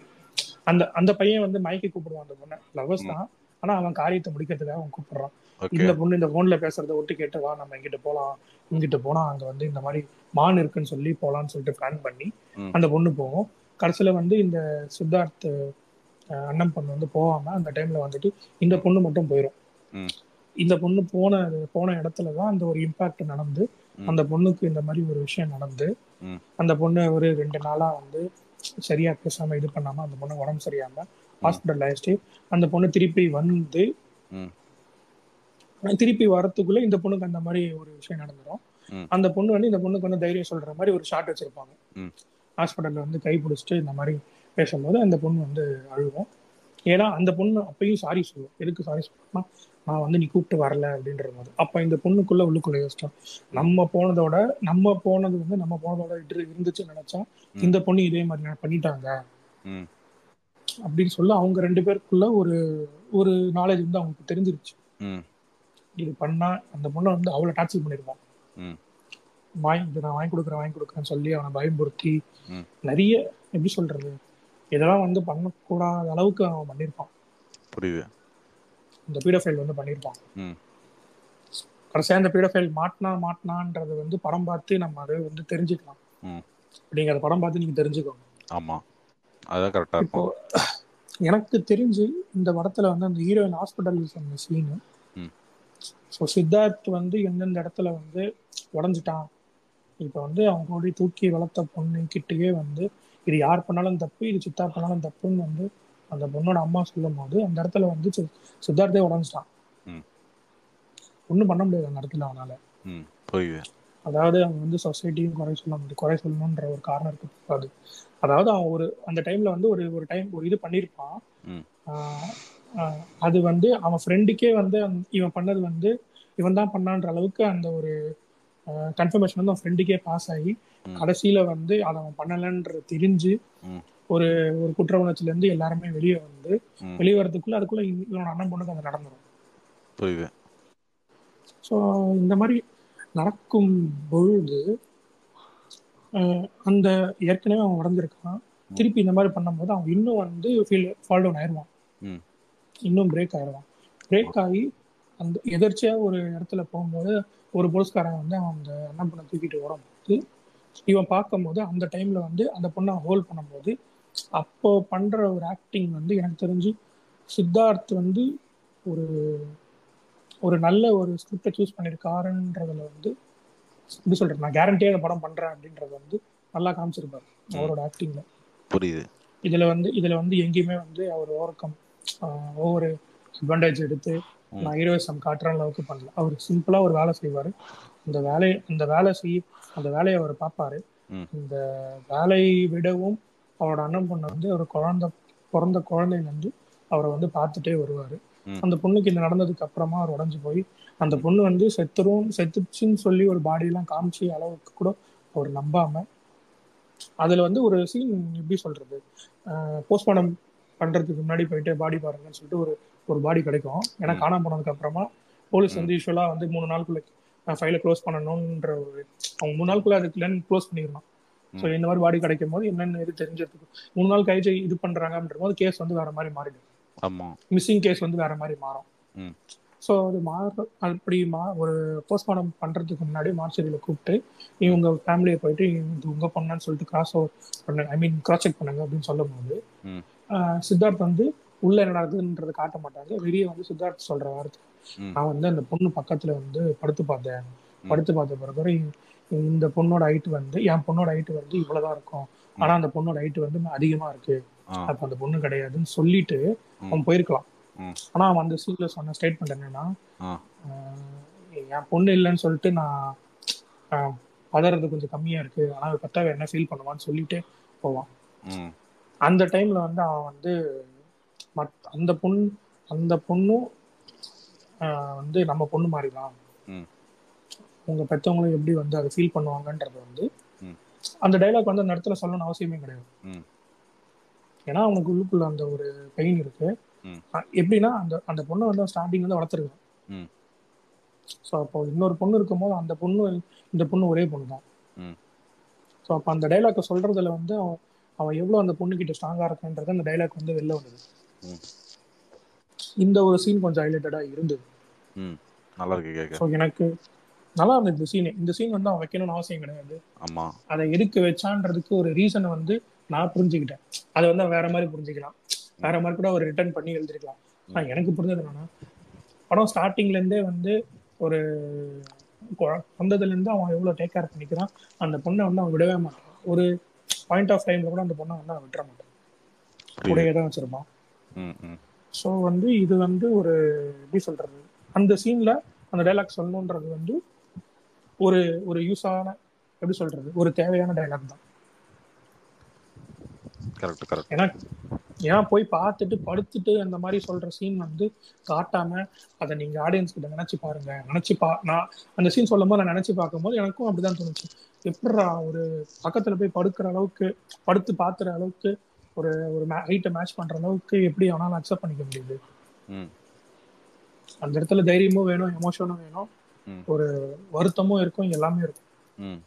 அந்த அந்த பையன் வந்து மயக்கி கூப்பிடுவான் அந்த பொண்ணை லவர்ஸ் தான் ஆனா அவன் காரியத்தை முடிக்கிறதுக்காக அவன் கூப்பிடுறான் இந்த பொண்ணு இந்த போன்ல பேசுறத ஒட்டு கேட்டு வா நம்ம இங்கிட்டு போலாம் இங்கிட்டு போனா அங்க வந்து இந்த மாதிரி மான் இருக்குன்னு சொல்லி போலான்னு சொல்லிட்டு பிளான் பண்ணி. அந்த பொண்ணு போகும் கடைசியில வந்து இந்த சித்தார்த் அண்ணன் பொண்ணு வந்து போகாம அந்த டைம்ல வந்துட்டு இந்த பொண்ணு மட்டும் போயிடும். இந்த பொண்ணு போன போன இடத்துல தான் அந்த ஒரு இம்பாக்ட் நடந்து. அந்த பொண்ணுக்கு இந்த மாதிரி ஒரு விஷயம் நடந்து. அந்த பொண்ணு ஒரு ரெண்டு நாளா வந்து சரியா பேசாம இது பண்ணாம அந்த பொண்ணு உடம்பு சரியாம ஹாஸ்பிட்டல் ஆயிடுச்சு அந்த பொண்ணு திருப்பி வந்து. திருப்பி வரத்துக்குள்ள இந்த பொண்ணுக்கு அந்த மாதிரி ஒரு விஷயம் நடந்துடும். அந்த பொண்ணு வந்து இந்த பொண்ணுக்கு வந்து தைரியம் சொல்ற மாதிரி ஒரு ஷாட் வச்சிருப்பாங்க. ஹாஸ்பிட்டல்ல வந்து கை பிடிச்சிட்டு இந்த மாதிரி பேசும்போது அந்த பொண்ணு வந்து அழுவும் ஏன்னா அந்த பொண்ணு அப்பயும் சாரி சொல்லுவோம் எதுக்கு சாரி சொல்லணும்னா நான் வந்து நீ கூப்பிட்டு வரல அப்படின்ற போது அப்ப இந்த பொண்ணுக்குள்ள உள்ளுக்குள்ள யோசிச்சோம். நம்ம போனதோட நம்ம போனது வந்து நம்ம போனதோட இரு- இருந்துச்சுன்னு நினைச்சா. இந்த பொண்ணு இதே மாதிரி பண்ணிட்டாங்க. அப்படின்னு சொல்ல அவங்க ரெண்டு பேருக்குள்ள ஒரு ஒரு நாலேஜ் வந்து அவங்களுக்கு தெரிஞ்சிருச்சு. இது பண்ணா அந்த பொண்ணை வந்து அவ்வளோ டார்ச்சர் பண்ணியிருப்பான் ம். வாங்கி இது நான் வாங்கி கொடுக்குறேன் வாங்கி கொடுக்குறேன்னு சொல்லி அவனை பயம்படுத்தி ம். நிறைய எப்படி சொல்றது? இதெல்லாம் வந்து பண்ணக்கூடாத அளவுக்கு அவன் பண்ணியிருப்பான். புரியுது. இந்த பீடோஃபைல் வந்து பண்ணியிருப்பான் ம். கடைசியா அந்த பீடோஃபைல் மாட்டினா மாட்டினான்றது வந்து படம் பார்த்து நம்ம அதை வந்து தெரிஞ்சுக்கலாம். அப்படிங்கிற படம் பார்த்து நீங்க தெரிஞ்சுக்கோங்க. ஆமா. அதான் கரெக்டா இப்போ எனக்கு தெரிஞ்சு இந்த படத்துல வந்து அந்த ஹீரோயின் ஹாஸ்பிட்டல் சொன்ன சீனு ஸோ சித்தார்த் வந்து எந்தெந்த இடத்துல வந்து உடஞ்சிட்டான்? இப்போ வந்து அவங்க கூடி தூக்கி வளர்த்த பொண்ணு கிட்டேயே வந்து இது யார் பண்ணாலும் தப்பு இது சித்தா பண்ணாலும் தப்புன்னு வந்து அந்த பொண்ணோட அம்மா சொல்லும் போது அந்த இடத்துல வந்து சித்தார்த்தே உடஞ்சிட்டான். ஒன்றும் பண்ண முடியாது அந்த இடத்துல அவனால. அதாவது அவன் வந்து சொசைட்டியும் குறை சொல்ல முடியும் குறை சொல்லணுன்ற ஒரு காரணம் இருக்கு அது அதாவது அவன் ஒரு அந்த டைம்ல வந்து ஒரு ஒரு டைம் ஒரு இது பண்ணியிருப்பான் ஆஹ் அது வந்து அவன் ஃப்ரெண்டுக்கே வந்து இவன் பண்ணது வந்து இவன் தான் பண்ணான்ற அளவுக்கு அந்த ஒரு கன்ஃபர்மேஷன் வந்து அவன் ஃப்ரெண்டுக்கே பாஸ் ஆகி. கடைசியில வந்து அதை அவன் பண்ணலன்ற தெரிஞ்சு ஒரு ஒரு குற்ற உணர்ச்சில இருந்து எல்லாருமே வெளியே வந்து வெளியே வரதுக்குள்ள அதுக்குள்ள இவ- இவனோட அண்ணன் பொண்ணுக்கு அது நடந்துரும். புரியுது. ஸோ இந்த மாதிரி நடக்கும் பொழுது அந்த ஏற்கனவே அவன் உடஞ்சிருக்கான் திருப்பி இந்த மாதிரி பண்ணும்போது அவன் இன்னும் வந்து ஃபீல் ஃபால் டவுன் ஆயிடுவான் இன்னும் பிரேக் ஆயிடுவான் பிரேக் ஆகி அந்த எதிர்ச்சியா ஒரு இடத்துல போகும்போது ஒரு போலீஸ்காரன் வந்து அவன் அந்த அண்ணன் பொண்ணை தூக்கிட்டு வரும்போது இவன் பார்க்கும்போது அந்த டைம்ல வந்து அந்த பொண்ணை ஹோல்ட் பண்ணும்போது அப்போ பண்ற ஒரு ஆக்டிங் வந்து எனக்கு தெரிஞ்சு சித்தார்த் வந்து ஒரு ஒரு நல்ல ஒரு ஸ்கிரிப்டை சூஸ் பண்ணியிருக்காருன்றதுல வந்து எப்படி சொல்றது நான் கேரண்டியா இந்த படம் பண்றேன் அப்படின்றது வந்து நல்லா காமிச்சிருப்பாரு அவரோட ஆக்டிங்ல புரியுது. இதுல வந்து இதுல வந்து எங்கேயுமே வந்து அவர் ஓவர் கம் ஒவ்வொரு அட்வான்டேஜ் எடுத்து. நான் ஹீரோயிசம் காட்டுற அளவுக்கு பண்ணல. அவர் சிம்பிளா ஒரு வேலை செய்வாரு. அந்த வேலையை அந்த வேலை செய்ய அந்த வேலையை அவர் பார்ப்பாரு. இந்த வேலையை விடவும் அவரோட அண்ணன் பொண்ணை வந்து அவர் குழந்தை பிறந்த குழந்தைங்க வந்து அவரை வந்து பார்த்துட்டே வருவாரு. அந்த பொண்ணுக்கு இது நடந்ததுக்கு அப்புறமா அவர் உடஞ்சு போய் அந்த பொண்ணு வந்து செத்துரும் செத்துச்சுன்னு சொல்லி ஒரு பாடியெல்லாம் காமிச்சு அளவுக்கு கூட அவர் நம்பாம அதுல வந்து ஒரு சீன் எப்படி சொல்றது போஸ்ட்மார்டம் பண்றதுக்கு முன்னாடி போயிட்டு பாடி பாருங்கன்னு சொல்லிட்டு ஒரு ஒரு பாடி கிடைக்கும் ஏன்னா. காணாம போனதுக்கு அப்புறமா போலீஸ். வந்து யூஸ்வலா வந்து மூணு நாளுக்குள்ள ஃபைலை க்ளோஸ் பண்ணணும்ன்ற ஒரு அவங்க மூணு நாளுக்குள்ள அதுக்கு இல்லைன்னு க்ளோஸ் பண்ணிடணும் ஸோ ம். இந்த மாதிரி பாடி கிடைக்கும் போது என்னென்ன இது தெரிஞ்சதுக்கு மூணு நாள் கழிச்சு இது பண்றாங்கன்ற போது கேஸ் வந்து வேற மாதிரி மாறிடும். ஆமா. மிஸ்ஸிங் கேஸ் வந்து வேற மாதிரி மாறும். ஸோ அது மாற அப்படி மா ஒரு போஸ்ட்மார்டம் பண்றதுக்கு முன்னாடி மார்ச்சரியில் கூப்பிட்டு இவங்க ஃபேமிலியை போயிட்டு இது உங்க பொண்ணுன்னு சொல்லிட்டு கிராஸ் ஓவர் பண்ணுங்க ஐ மீன் கிராஸ் செக் பண்ணுங்க அப்படின்னு சொல்லும் போது ம். ஆஹ் சித்தார்த் வந்து உள்ள என்ன நடக்குதுன்றதை காட்ட மாட்டாங்க. வெளியே வந்து சித்தார்த் சொல்ற வார்த்தை. நான் வந்து அந்த பொண்ணு பக்கத்துல வந்து படுத்து பார்த்தேன். படுத்து பார்த்த பிறகு இந்த பொண்ணோட ஹைட் வந்து என் பொண்ணோட ஹைட் வந்து இவ்வளவுதான் இருக்கும். ஆனா அந்த பொண்ணோட ஹைட் வந்து அதிகமா இருக்கு. அப்ப அந்த பொண்ணு கிடையாதுன்னு சொல்லிட்டு அவன் போயிருக்கலாம். ஆனா அவன் அந்த சீன்ல சொன்ன ஸ்டேட்மெண்ட் என்னன்னா என் பொண்ணு இல்லைன்னு சொல்லிட்டு நான் பதறது கொஞ்சம் கம்மியா இருக்கு. ஆனா பத்தாவ என்ன ஃபீல் பண்ணுவான்னு சொல்லிட்டு போவான். அந்த டைம்ல வந்து அவன் வந்து மத் அந்த பொண்ணு அந்த பொண்ணும் வந்து நம்ம பொண்ணு மாதிரி தான் உங்க பெற்றவங்களும் எப்படி வந்து அதை ஃபீல் பண்ணுவாங்கன்றது வந்து அந்த டைலாக் வந்து அந்த இடத்துல சொல்லணும்னு அவசியமே கிடையாது. ஏன்னா அவனுக்கு உள்ளுக்குள்ள அந்த ஒரு பெயின் இருக்கு. எப்படின்னா அந்த அந்த பொண்ணை வந்து ஸ்டார்டிங் வந்து வளர்த்துருக்கான் ஸோ அப்போ இன்னொரு பொண்ணு இருக்கும்போது அந்த பொண்ணு இந்த பொண்ணு ஒரே பொண்ணு தான் ஸோ அப்போ அந்த டைலாக்கை சொல்றதுல வந்து அவன் அவன் எவ்வளோ அந்த பொண்ணுகிட்ட ஸ்ட்ராங்காக இருக்கான்றது அந்த டைலாக் வந்து வெளில வந்தது. இந்த ஒரு சீன் கொஞ்சம் ஹைலைட்டடாக இருந்தது. நல்லா இருக்கு எனக்கு நல்லா இருந்தது இந்த சீன் இந்த சீன் வந்து அவன் வைக்கணும்னு அவசியம் கிடையாது. ஆமா. அதை எதுக்கு வச்சான்றதுக்கு ஒரு ரீசனை வந்து நான் புரிஞ்சுக்கிட்டேன். அதை வந்து வேற மாதிரி புரிஞ்சுக்கலாம். வேற மாதிரி கூட ஒரு ரிட்டர்ன் பண்ணி எழுதிருக்கலாம். ஆனால் எனக்கு புரிஞ்சது என்னன்னா படம் ஸ்டார்டிங்ல இருந்தே வந்து ஒரு வந்ததுல இருந்து அவன் எவ்வளவு டேக் கேர் பண்ணிக்கிறான் அந்த பொண்ணை வந்து அவன் விடவே மாட்டான். ஒரு பாயிண்ட் ஆஃப் டைம்ல கூட அந்த பொண்ணை வந்து அவன் விட்டுற மாட்டான். கூடயே தான் வச்சிருப்பான். ஸோ வந்து இது வந்து ஒரு எப்படி சொல்றது? அந்த சீன்ல அந்த டைலாக் சொல்லணுன்றது வந்து ஒரு ஒரு யூஸான எப்படி சொல்றது ஒரு தேவையான டைலாக் தான். கரெக்ட் கரெக்ட் ஏன்னா ஏன்னா போய் பார்த்துட்டு படுத்துட்டு அந்த மாதிரி சொல்ற சீன் வந்து காட்டாம அதை நீங்க ஆடியன்ஸ் கிட்ட நினைச்சு பாருங்க. நினைச்சு பா நான் அந்த சீன் சொல்லும் போது நான் நினைச்சு பார்க்கும்போது எனக்கும் அப்படிதான் தோணுச்சு. எப்படிடா ஒரு பக்கத்துல போய் படுக்கிற அளவுக்கு படுத்து பாத்துற அளவுக்கு ஒரு ஒரு ஹைட்டை மேட்ச் பண்ற அளவுக்கு எப்படி அவனால அக்செப்ட் பண்ணிக்க முடியுது. அந்த இடத்துல தைரியமும் வேணும் எமோஷனும் வேணும். ஒரு வருத்தமும் இருக்கும் எல்லாமே இருக்கும்.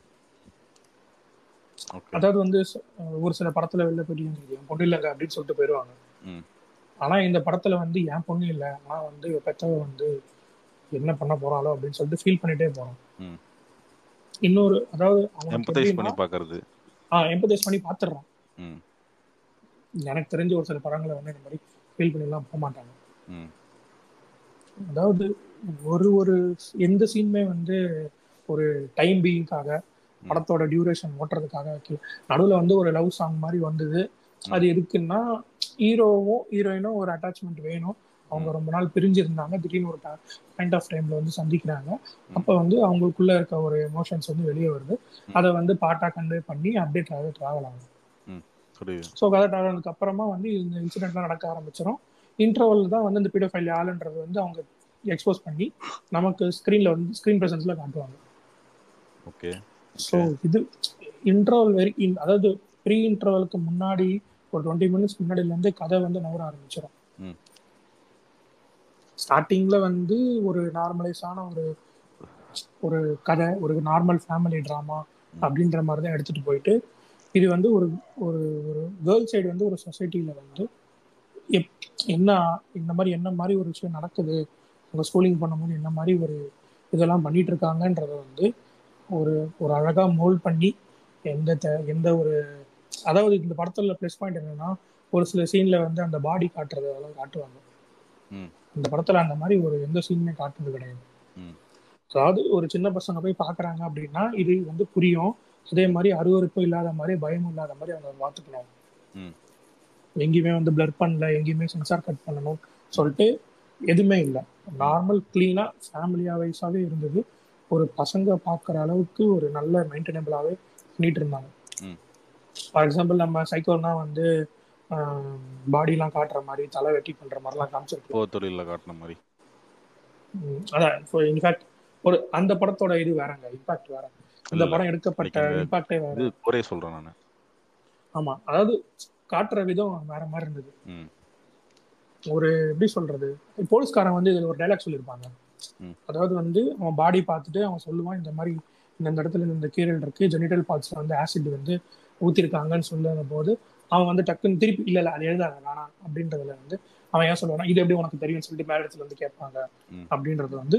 அதாவது வந்து ஒரு சில படத்துல வெளில போயிட்டு என் பொண்ணு இல்லைங்க அப்படின்னு சொல்லிட்டு போயிடுவாங்க ம். ஆனா இந்த படத்துல வந்து என் பொண்ணு இல்லை ஆனா வந்து பெத்தவ வந்து என்ன பண்ண போறாளோ அப்படின்னு சொல்லிட்டு ஃபீல் பண்ணிட்டே போறான் ம். இன்னொரு அதாவது எம்பத்தைஸ் பண்ணி பார்க்கறது ஆஹ் எம்பதைஸ் பண்ணி பாத்துடுறான் ம். எனக்கு தெரிஞ்ச ஒரு சில படங்களை வந்து இந்த மாதிரி ஃபீல் பண்ணிலாம் போக மாட்டாங்க அதாவது ஒரு ஒரு எந்த சீனுமே வந்து ஒரு டைம் பீயிங்காக படத்தோட டியூரேஷன் ஓட்டுறதுக்காக வைக்கல. நடுவில் வந்து ஒரு லவ் சாங் மாதிரி வந்தது. அது எதுக்குன்னா ஹீரோவும் ஹீரோயினும் ஒரு அட்டாச்மெண்ட் வேணும். அவங்க ரொம்ப நாள் பிரிஞ்சிருந்தாங்க. திடீர்னு ஒரு பாயிண்ட் ஆஃப் டைம்ல வந்து சந்திக்கிறாங்க. அப்போ வந்து அவங்களுக்குள்ள இருக்க ஒரு எமோஷன்ஸ் வந்து வெளியே வருது. அதை வந்து பாட்டா கன்வே பண்ணி அப்டேட் ஆக ட்ராவல் ஆகும் ஸோ கதை ட்ராவலுக்கு அப்புறமா வந்து இந்த இன்சிடென்ட்லாம் நடக்க ஆரம்பிச்சிடும் இன்டர்வல் தான் வந்து இந்த பீடோஃபைல் ஆளுன்றது வந்து அவங்க எக்ஸ்போஸ் பண்ணி நமக்கு ஸ்க்ரீன்ல வந்து ஸ்க்ரீன் ப்ரெசன்ஸ்ல காட்டுவாங்க ஓகே ஸோ இது இன்டர்வல் வரைக்கும் அதாவது ப்ரீ இன்டர்வலுக்கு முன்னாடி ஒரு டுவெண்ட்டி மினிட்ஸ் முன்னாடில இருந்து கதை வந்து நகர ஆரம்பிச்சிடும் ஸ்டார்டிங்ல வந்து ஒரு நார்மலைஸான ஒரு ஒரு கதை ஒரு நார்மல் ஃபேமிலி ட்ராமா அப்படின்ற மாதிரி தான் எடுத்துட்டு போயிட்டு இது வந்து ஒரு ஒரு ஒரு கேர்ள் சைடு வந்து ஒரு சொசைட்டில வந்து எப் என்ன இந்த மாதிரி என்ன மாதிரி ஒரு விஷயம் நடக்குது? அவங்க ஸ்கூலிங் பண்ணும்போது என்ன மாதிரி ஒரு இதெல்லாம் பண்ணிட்டு இருக்காங்கன்றத வந்து ஒரு ஒரு அழகா மோல்ட் பண்ணி எந்த த- எந்த ஒரு அதாவது இந்த படத்துல ப்ளஸ் பாயிண்ட் என்னன்னா ஒரு சில சீன்ல வந்து அந்த பாடி காட்டுறது அதெல்லாம் காட்டுவாங்க. இந்த படத்துல அந்த மாதிரி ஒரு எந்த சீனுமே காட்டுறது கிடையாது. அதாவது ஒரு சின்ன பசங்க போய் பாக்குறாங்க அப்படின்னா இது வந்து புரியும். அதே மாதிரி அருவருப்பும் இல்லாத மாதிரி பயமும் இல்லாத மாதிரி அவங்க பார்த்துக்கணும் ம். எங்கேயுமே வந்து பிளர் பண்ணல எங்கேயுமே சென்சார் கட் பண்ணணும் சொல்லிட்டு எதுவுமே இல்லை. நார்மல் கிளீனா ஃபேமிலியா வைஸாவே இருந்தது. ஒரு பசங்க பார்க்குற அளவுக்கு ஒரு நல்ல மெயின்டெனபிளாவே பண்ணிட்டு இருந்தாங்க. ஃபார் எக்ஸாம்பிள் நம்ம சைக்கோனா வந்து பாடிலாம் காட்டுற மாதிரி தலை வெட்டி பண்ற மாதிரிலாம் காமிச்சிருக்கோம் தொழிலில் காட்டின மாதிரி. அதான். இன்ஃபேக்ட் ஒரு அந்த படத்தோட இது வேறங்க. இம்பாக்ட் வேற. இந்த படம் எடுக்கப்பட்ட இம்பாக்டே வேற. குறைய சொல்கிறேன் நான். ஆமா. அதாவது காட்டுற விதம் வேற மாதிரி இருந்தது. ஒரு எப்படி சொல்றது? போலீஸ்காரன் வந்து இதுல ஒரு டைலாக் சொல்லியிருப்பாங்க. அதாவது வந்து அவன் பாடி பார்த்துட்டு அவன் சொல்லுவான் இந்த மாதிரி இந்த இடத்துல இந்த கீரல் இருக்கு ஜெனிட்டல் பார்ட்ஸ்ல வந்து ஆசிட் வந்து ஊத்திருக்காங்கன்னு சொல்லும் போது அவன் வந்து டக்குன்னு திருப்பி இல்ல இல்ல அது எழுதாத வேணாம் அப்படின்றதுல வந்து அவன் ஏன் சொல்லுவானா இது எப்படி உனக்கு தெரியும்னு சொல்லிட்டு மேடத்துல வந்து கேட்பாங்க. அப்படின்றது வந்து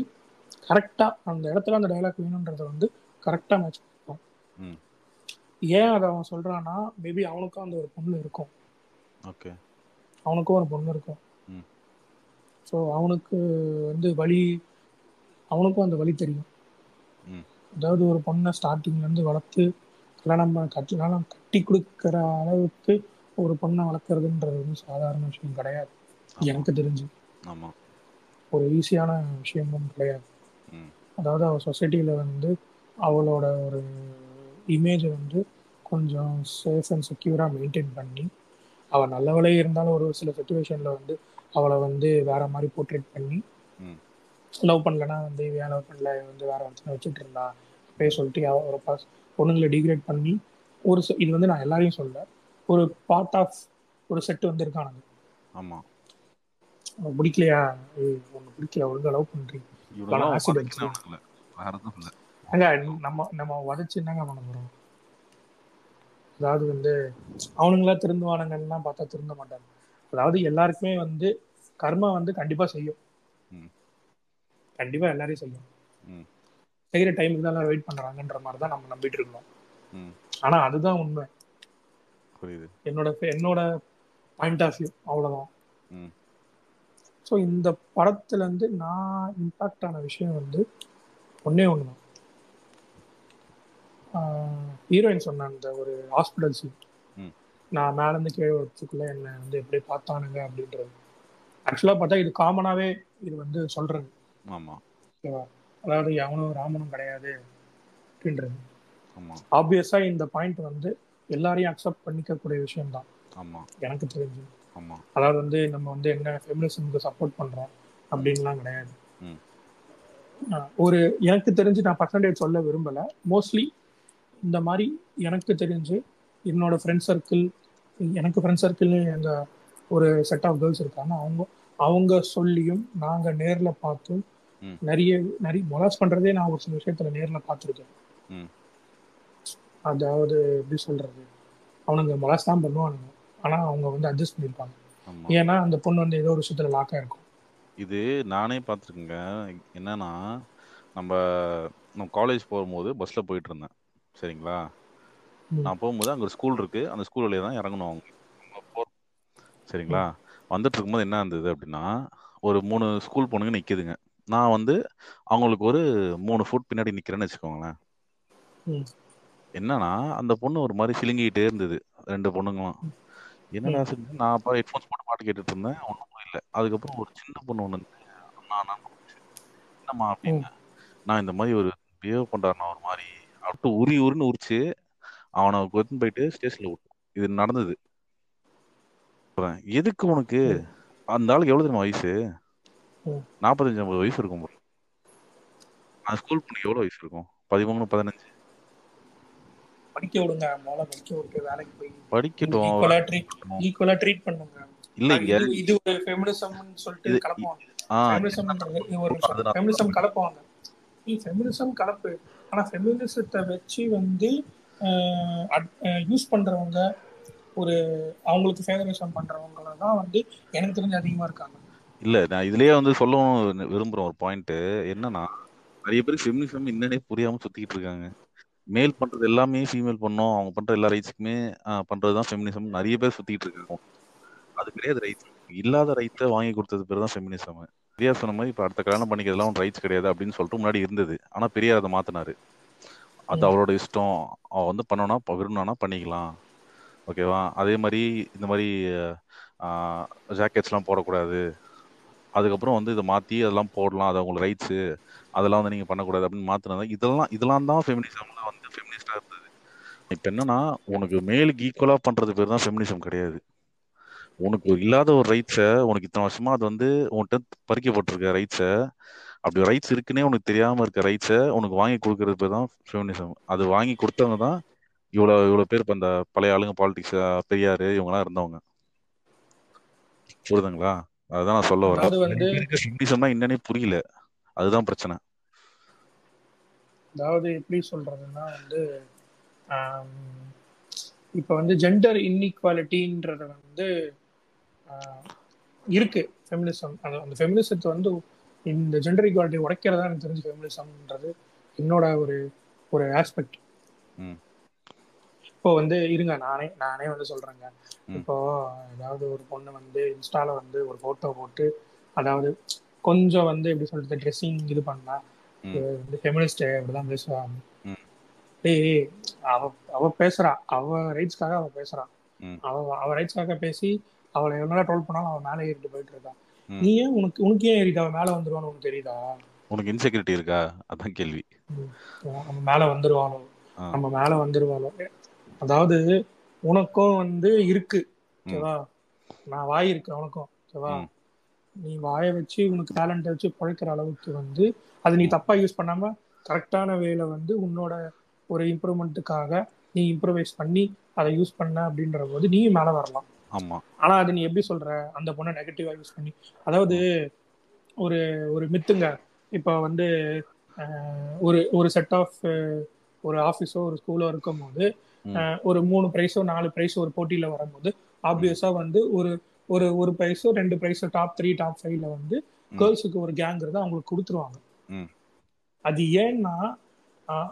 கரெக்டா அந்த இடத்துல அந்த டைலாக் வேணும்ன்றத வந்து கரெக்டா மேட்ச் பண்ணும். ம். ஏன் அதை அவன் சொல்றான்னா மேபி அவனுக்கும் அந்த ஒரு பொண்ணு இருக்கும். ஓகே அவனுக்கும் ஒரு பொண்ணு இருக்கும். ம். ஸோ அவனுக்கு வந்து வழி அவனுக்கும் அந்த வழி தெரியும். அதாவது ஒரு பொண்ணை ஸ்டார்டிங்ல இருந்து வளர்த்து கல்யாணம் கல்யாணம் கட்டி கொடுக்குற அளவுக்கு ஒரு பொண்ணை வளர்க்குறதுன்றது வந்து சாதாரண விஷயம் கிடையாது. எனக்கு தெரிஞ்சு. ஆமாம் ஒரு ஈஸியான விஷயமும் கிடையாது. அதாவது அவள் சொசைட்டியில் வந்து அவளோட ஒரு இமேஜை வந்து கொஞ்சம் சேஃப் அண்ட் செக்யூராக மெயின்டைன் பண்ணி அவள் நல்லவளே இருந்தாலும் ஒரு சில சுச்சுவேஷனில் வந்து அவளை வந்து வேற மாதிரி போர்ட்ரேட் பண்ணி லவ் பண்ணலன்னா வந்து ஏன் லவ் பண்ணல? வந்து வேற ஒருத்தனை வச்சுட்டு இருந்தா? அப்படியே சொல்லிட்டு ஒரு பாஸ் பொண்ணுங்களை டிகிரேட் பண்ணி ஒரு இது வந்து நான் எல்லாரையும் சொல்ல ஒரு பார்ட் ஆஃப் ஒரு செட் வந்து இருக்கானுங்க உனக்கு பிடிக்கலையா? உனக்கு பிடிக்கல ஒழுங்கா லவ் பண்றீங்க. அங்க நம்ம நம்ம உதச்சு என்னங்க பண்ண போறோம்? அதாவது வந்து அவனுங்களா திருந்துவானுங்கன்னா பார்த்தா திருந்த மாட்டாங்க. அதாவது எல்லாருக்குமே வந்து கர்மா வந்து கண்டிப்பா செய்யும். கண்டிப்பா எல்லாரையும் செய்யும். ம். செய்யற டைமுக்கு தான் எல்லாரும் வெயிட் பண்றாங்கன்ற மாதிரி தான் நம்ம நம்பிட்டு இருக்கோம். ஆனா அதுதான் உண்மை. புரியுது. என்னோட என்னோட பாயிண்ட் ஆஃப் வியூ அவ்வளவுதான். ஸோ இந்த படத்துல இருந்து நான் இம்பாக்ட் ஆன விஷயம் வந்து ஒன்னே ஒண்ணுதான். ஹீரோயின் சொன்ன அந்த ஒரு ஹாஸ்பிட்டல் சீன் ம். நான் மேலேருந்து கீழே வரத்துக்குள்ள என்ன வந்து எப்படி பார்த்தானுங்க அப்படின்றது. ஆக்சுவலாக பார்த்தா இது காமனாகவே இது வந்து சொல்றது. ஆமாம் ஓகேவா? அதாவது அவனும் ராமனும் கிடையாது அப்படின்றது. ஆப்வியஸாக இந்த பாயிண்ட் வந்து எல்லாரையும் அக்செப்ட் பண்ணிக்கக்கூடிய விஷயம்தான். ஆமாம் எனக்கு தெரிஞ்சு. அதாவது வந்து நம்ம வந்து என்ன ஃபெமினிசம்க்கு சப்போர்ட் பண்றோம் அப்படின்லாம் கிடையாது. ஒரு எனக்கு தெரிஞ்சு நான் பர்சன்டேஜ் சொல்ல விரும்பல. மோஸ்ட்லி இந்த மாதிரி எனக்கு தெரிஞ்சு என்னோட ஃப்ரெண்ட் சர்க்கிள் எனக்கு ஃப்ரெண்ட் சர்க்கிள் எங்க ஒரு செட் ஆஃப் கேர்ள்ஸ் இருக்காங்க. அவங்க அவங்க சொல்லியும் நாங்க நேர்ல பார்த்தும். நிறைய நிறைய மொலாஸ் பண்றதே நான் ஒரு சில விஷயத்துல நேர்ல பார்த்துருக்கேன். அதாவது எப்படி சொல்றது? அவனுங்க மொலாஸ் தான் பண்ணுவானுங்க. ஆனா அவங்க வந்து அட்ஜஸ்ட் பண்ணிருப்பாங்க ஆமா. ஏன்னா அந்த பொண்ணு வந்து ஏதோ ஒரு விஷயத்துல லாக் ஆயிருக்கும். இது நானே பார்த்துருக்கேங்க. என்னன்னா நம்ம நம்ம காலேஜ் போகும்போது பஸ்ல போயிட்டு இருந்தேன். சரிங்களா. நான் போகும்போது அங்க ஒரு ஸ்கூல் இருக்கு. அந்த ஸ்கூல் வழியா தான் இறங்கணும் அவங்க. சரிங்களா? வந்துட்டு இருக்கும்போது என்ன இருந்தது அப்படின்னா ஒரு மூணு ஸ்கூல் பொண்ணுங்க நிக்குதுங்க. நான் வந்து அவங்களுக்கு ஒரு மூணு ஃபுட் பின்னாடி நிக்கிறேன்னு வச்சுக்கோங்களேன். என்னன்னா அந்த பொண்ணு ஒரு மாதிரி சிலுங்கிட்டே இருந்தது. ரெண்டு பொண்ணுங்களும். என்னடா சரி நான் அப்போ ஹெட்ஃபோன்ஸ் போட்டு பாட்டு கேட்டுட்டு இருந்தேன். ஒன்றும் புரியல அதுக்கப்புறம் ஒரு சின்ன பொண்ணு ஒன்று வந்து நான் நான் என்னம்மா அப்படின்னு நான் இந்த மாதிரி ஒரு பிஹேவ் பண்றாருண்ணா ஒரு மாதிரி அப்படின்ட்டு உரி உரின்னு உரிச்சு அவனை கொண்டு போயிட்டு ஸ்டேஷன்ல விட்டோம். இது நடந்தது. அப்புறம் எதுக்கு உனக்கு அந்த ஆளுக்கு எவ்வளவு தெரியுமா வயசு. நாற்பத்தஞ்சு ஐம்பது வயசு இருக்கும் போல. அந்த ஸ்கூல் பொண்ணுக்கு எவ்வளவு வயசு இருக்கும்? பதிமூணு பதினஞ்சு? படிக்க விடுங்க. படிக்க விட்டு வேலைக்கு போய் படிக்கட்டும். ஈக்குவலா ட்ரீட் ஈக்குவலா ட்ரீட் பண்ணுங்க. இல்லைங்க இது ஒரு ஃபெமினிசம்னு சொல்லிட்டு கலப்புவாங்க. இது ஒரு நான் ஃபெமினிசம் கலப்புவாங்க. நீ ஃபெமினிசம் கலப்பு. ஆனால் ஃபெமினிசத்தை வச்சு வந்து யூஸ் பண்ணுறவங்க ஒரு அவங்களுக்கு ஃபேவரேஷன் பண்ணுறவங்கள தான் வந்து எனக்கு தெரிஞ்சு அதிகமாக இருக்காங்க. இல்லை நான் இதுலேயே வந்து சொல்லவும் விரும்புகிறேன் ஒரு பாயிண்ட்டு என்னன்னா நிறைய பேர் ஃபெமினிசம் என்னன்னே புரியாமல் சுற்றிக்கிட்டு இருக்காங்க. மேல் பண்ணுறது எல்லாமே ஃபீமேல் பண்ணோம். அவங்க பண்ணுற எல்லா ரைட்ஸுக்குமே பண்றதுதான் ஃபெமினிசம் நிறைய பேர் சுற்றிக்கிட்டு இருக்காங்க. அது கிடையாது ரைட்ஸ் இல்லாத ரைத்தை வாங்கி கொடுத்தது பேர் தான் ஃபெமினிசம் பெரியார் சொன்ன மாதிரி இப்ப அடுத்த கல்யாணம் பண்ணிக்கிறதுலாம் ரைட்ஸ் கிடையாது அப்படின்னு சொல்லிட்டு முன்னாடி இருந்தது. ஆனா பெரியார் அதை மாத்தினாரு. அது. அவரோட இஷ்டம். அவ வந்து பண்ணனா விரும்பினா பண்ணிக்கலாம். ஓகேவா அதே மாதிரி இந்த மாதிரி ஜாக்கெட்ஸ்லாம் போடக்கூடாது. அதுக்கப்புறம் வந்து இதை மாற்றி அதெல்லாம் போடலாம். அது அவங்களுக்கு ரைட்ஸு அதெல்லாம் வந்து நீங்கள் பண்ணக்கூடாது அப்படின்னு மாற்றினது இதெல்லாம் இதெல்லாம் தான் ஃபெமினிசம்ல வந்து ஃபெமினிஸ்டாக இருந்தது. இப்போ என்னன்னா உனக்கு மேலுக்கு ஈக்குவலாக பண்ணுறது பேர் தான் ஃபெமினிசம் கிடையாது. உனக்கு இல்லாத ஒரு ரைட்ஸை உனக்கு இத்தனை வருஷமா அது வந்து உன்கிட்ட பறிக்கப்பட்டிருக்க ரைட்ஸை அப்படி ரைட்ஸ் இருக்குன்னே உனக்கு தெரியாமல் இருக்க ரைட்ஸை உனக்கு வாங்கி கொடுக்கறது பேர் தான் ஃபெமினிசம் அது வாங்கி கொடுத்தவங்க தான் இவ்வளோ இவ்வளோ பேர் இப்போ அந்த பழைய ஆளுங்க பாலிடிக்ஸ் பெரியார் இவங்கெல்லாம் இருந்தவங்க. புரியுதுங்களா? அதுதான் நான் சொல்ல வரேன். ஃபெமினிசம்னா என்னன்னே புரியல. அதுதான் பிரச்சனை. அதாவது எப்படி சொல்றதுன்னா வந்து இப்ப வந்து ஜெண்டர் இன்இக்வாலிட்டின்றத வந்து இருக்கு ஃபெமினிசம் அந்த அந்த ஃபெமினிசத்தை வந்து இந்த ஜெண்டர் ஈக்குவாலிட்டி உடைக்கிறதா எனக்கு தெரிஞ்சு ஃபெமினிசம்ன்றது என்னோட ஒரு ஒரு ஆஸ்பெக்ட். இப்போ வந்து இருங்க நானே நானே வந்து சொல்றேங்க. இப்போ ஏதாவது ஒரு பொண்ணு வந்து இன்ஸ்டால வந்து ஒரு போட்டோ போட்டு அதாவது கொஞ்சம் வந்து எப்படி சொல்றது ட்ரெஸ்ஸிங் இது பண்ணா வந்து ஃபெமினிஸ்ட் அப்படிதான் பேசுவாங்க. டேய் அவ அவ பேசுறா அவ ரைட்ஸ்க்காக அவ பேசுறா ம். அவ அவ ரைட்ஸ்க்காக பேசி அவளை எவ்வளோ ட்ரோல் பண்ணாலும் அவன் மேலே ஏறிட்டு போயிட்டு இருக்கா ம். நீ ஏன் உனக்கு உனக்கு ஏன் ஏறிட்டு அவன் மேலே வந்துருவான்னு உனக்கு தெரியுதா? உனக்கு இன்செக்யூரிட்டி இருக்கா? அதான் கேள்வி. நம்ம மேலே வந்துருவானோ. நம்ம மேலே வந்துருவானோ? அதாவது உனக்கும் வந்து இருக்கு. ஓகேவா? நான் வாய் இருக்கு உனக்கும் ஓகேவா. நீ வாயை வச்சு உனக்கு டேலண்ட் வச்சு பழைக்கிற அளவுக்கு வந்து அது நீ தப்பா யூஸ் பண்ணாம கரெக்டான வேல வந்து உன்னோட ஒரு இம்ப்ரூவ்மெண்ட்டுக்காக நீ இம்ப்ரூவைஸ் பண்ணி அதை யூஸ் பண்ண அப்படின்ற போது நீயும் மேலே வரலாம். ஆமா. ஆனா அது நீ எப்படி சொல்ற? அந்த பொண்ணை நெகட்டிவா யூஸ் பண்ணி. அதாவது ஒரு ஒரு மித்துங்க இப்போ வந்து ஒரு ஒரு செட் ஆஃப் ஒரு ஆஃபீஸோ ஒரு ஸ்கூலோ இருக்கும் போது ஒரு மூணு ப்ரைஸோ நாலு ப்ரைஸோ ஒரு போட்டியில வரும்போது ஆப்வியஸா வந்து ஒரு ஒரு ஒரு ப்ரைஸோ ரெண்டு ப்ரைஸோ டாப் த்ரீ டாப் ஃபைவ்ல வந்து. கேர்ள்ஸுக்கு ஒரு கேங்கிறத அவங்களுக்கு கொடுத்துருவாங்க. அது ஏன்னா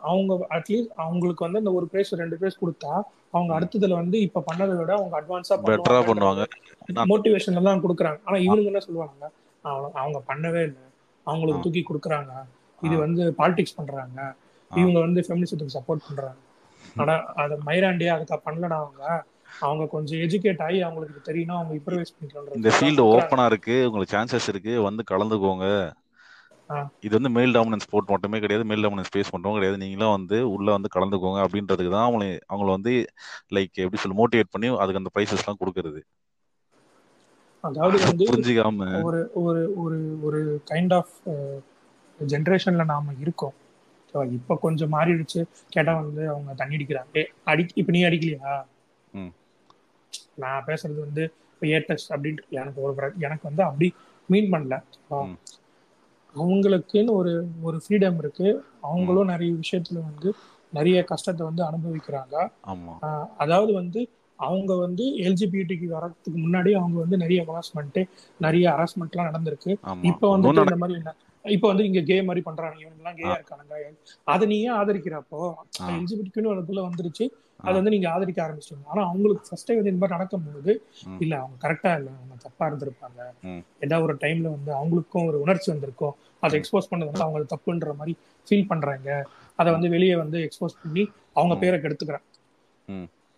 அவங்க அட்லீஸ்ட் அவங்களுக்கு வந்து அந்த ஒரு ப்ரைஸ் ரெண்டு ப்ரைஸ் கொடுத்தா அவங்க. அடுத்ததுல வந்து இப்ப பண்ணதை விட அவங்க அட்வான்ஸா பெட்டரா பண்ணுவாங்க. மோட்டிவேஷன் எல்லாம் கொடுக்குறாங்க. ஆனா இவனுங்க என்ன சொல்லுவாங்க அவங்க அவங்க பண்ணவே இல்லை. அவங்களுக்கு. தூக்கி கொடுக்குறாங்க. இது. வந்து பாலிடிக்ஸ் பண்றாங்க. இவங்க வந்து ஃபெமினிசத்துக்கு சப்போர்ட் பண்றாங்க. ஆனா அது மயிராண்டியே அதுக்கு பண்ணலடா அவங்க அவங்க கொஞ்சம் எஜுகேட் ஆகி அவங்களுக்கு தெரியணும் அவங்க இம்ப்ரவைஸ் இந்த ஃபீல்டு ஓப்பனா இருக்கு. உங்களுக்கு சான்சஸ் இருக்கு. வந்து கலந்துக்கோங்க. இது வந்து மேல் டாமினன்ஸ் ஸ்போர்ட் மட்டுமே கிடையாது மேல் டாமினன்ஸ் ஸ்பேஸ் மட்டும் கிடையாது. நீங்களும் வந்து உள்ள வந்து கலந்துக்கோங்க அப்படின்றதுக்கு தான் அவங்களை அவங்கள வந்து லைக் எப்படி சொல்ல மோட்டிவேட் பண்ணி அதுக்கு அந்த ப்ரைஸஸ் எல்லாம் கொடுக்கறது. அதாவது வந்து புரிஞ்சுக்காம. ஒரு ஒரு ஒரு ஒரு கைண்ட் ஆஃப் ஜென்ரேஷன்ல நாம இருக்கோம். இப்ப கொஞ்சம் மாறிடுச்சு. கேட்டா வந்து அவங்க தண்ணி அடிக்கிறாங்க. அடி இப்ப நீ அடிக்கலையா. நான் பேசுறது வந்து ஏட்டஸ் அப்படின்ட்டு எனக்கு ஒரு எனக்கு வந்து அப்படி மீன் பண்ணல. அவங்களுக்குன்னு ஒரு ஒரு ஃப்ரீடம் இருக்கு. அவங்களும் நிறைய விஷயத்துல வந்து நிறைய கஷ்டத்தை வந்து அனுபவிக்கிறாங்க. அதாவது வந்து அவங்க வந்து எல்ஜிபிடிக்கு வரதுக்கு முன்னாடி அவங்க வந்து நிறைய ஹராஸ்மெண்ட் நிறைய ஹராஸ்மெண்ட்லாம் நடந்திருக்கு. இப்ப இன்னும் இந்த மாதிரி என்ன இப்ப வந்து இங்க கே மாதிரி பண்றாங்க இவங்க எல்லாம் கேயா இருக்கானுங்க அதை நீ ஏன் ஆதரிக்கிறப்போ ஆ. எல்ஜிபிடிக்குன்னு அதுக்குள்ள வந்துருச்சு. அதை வந்து நீங்க ஆதரிக்க ஆரம்பிச்சிட்டீங்க ஆனா அவங்களுக்கு ஃபர்ஸ்டே வந்து இந்த மாதிரி நடக்கும்போது. இல்ல அவங்க கரெக்டா இல்ல அவங்க தப்பா இருந்திருப்பாங்க. ஏதாவது ஒரு டைம்ல வந்து அவங்களுக்கும் ஒரு உணர்ச்சி வந்திருக்கும் அதை எக்ஸ்போஸ் பண்ணது வந்து அவங்க தப்புன்ற மாதிரி ஃபீல் பண்றாங்க அதை வந்து வெளியே வந்து எக்ஸ்போஸ் பண்ணி அவங்க. பேரை கெடுத்துக்கிறாங்க.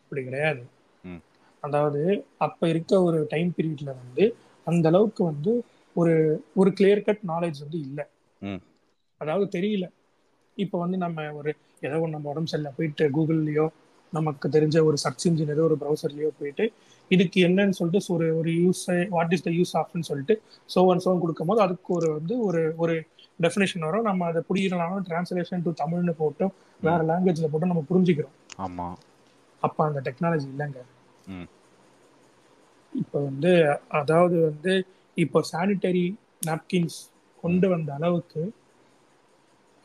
அப்படி கிடையாது. அதாவது அப்ப இருக்க ஒரு டைம் பீரியட்ல வந்து அந்த அளவுக்கு வந்து ஒரு ஒரு கிளியர் கட் நாலேஜ் வந்து இல்ல. ம். அதாவது தெரியல. இப்போ வந்து நம்ம ஒரு ஏதோ ஒன்று நம்ம உடம்பு சரியில்லை போயிட்டு கூகுள்லயோ நமக்கு தெரிஞ்ச ஒரு சர்ச் இன்ஜின் ஏதோ ஒரு ப்ரௌசர்லயோ போயிட்டு இதுக்கு என்னன்னு சொல்லிட்டு ஒரு ஒரு use what is the use ஆஃப்னு சொல்லிட்டு சோ அண்ட் சோன் கொடுக்கும்போது அதுக்கு ஒரு வந்து ஒரு ஒரு டெஃபினேஷன் வரும். நம்ம அதை புரியலாம் டிரான்ஸ்லேஷன் டு தமிழ்னு போட்டோம் வேற லாங்குவேஜ்ல போட்டு நம்ம புரிஞ்சுக்கிறோம். ஆமா. அப்ப அந்த டெக்னாலஜி இல்லைங்க. ம். இப்போ வந்து அதாவது வந்து இப்போ சானிட்டரி நாப்கின்ஸ் கொண்டு வந்த அளவுக்கு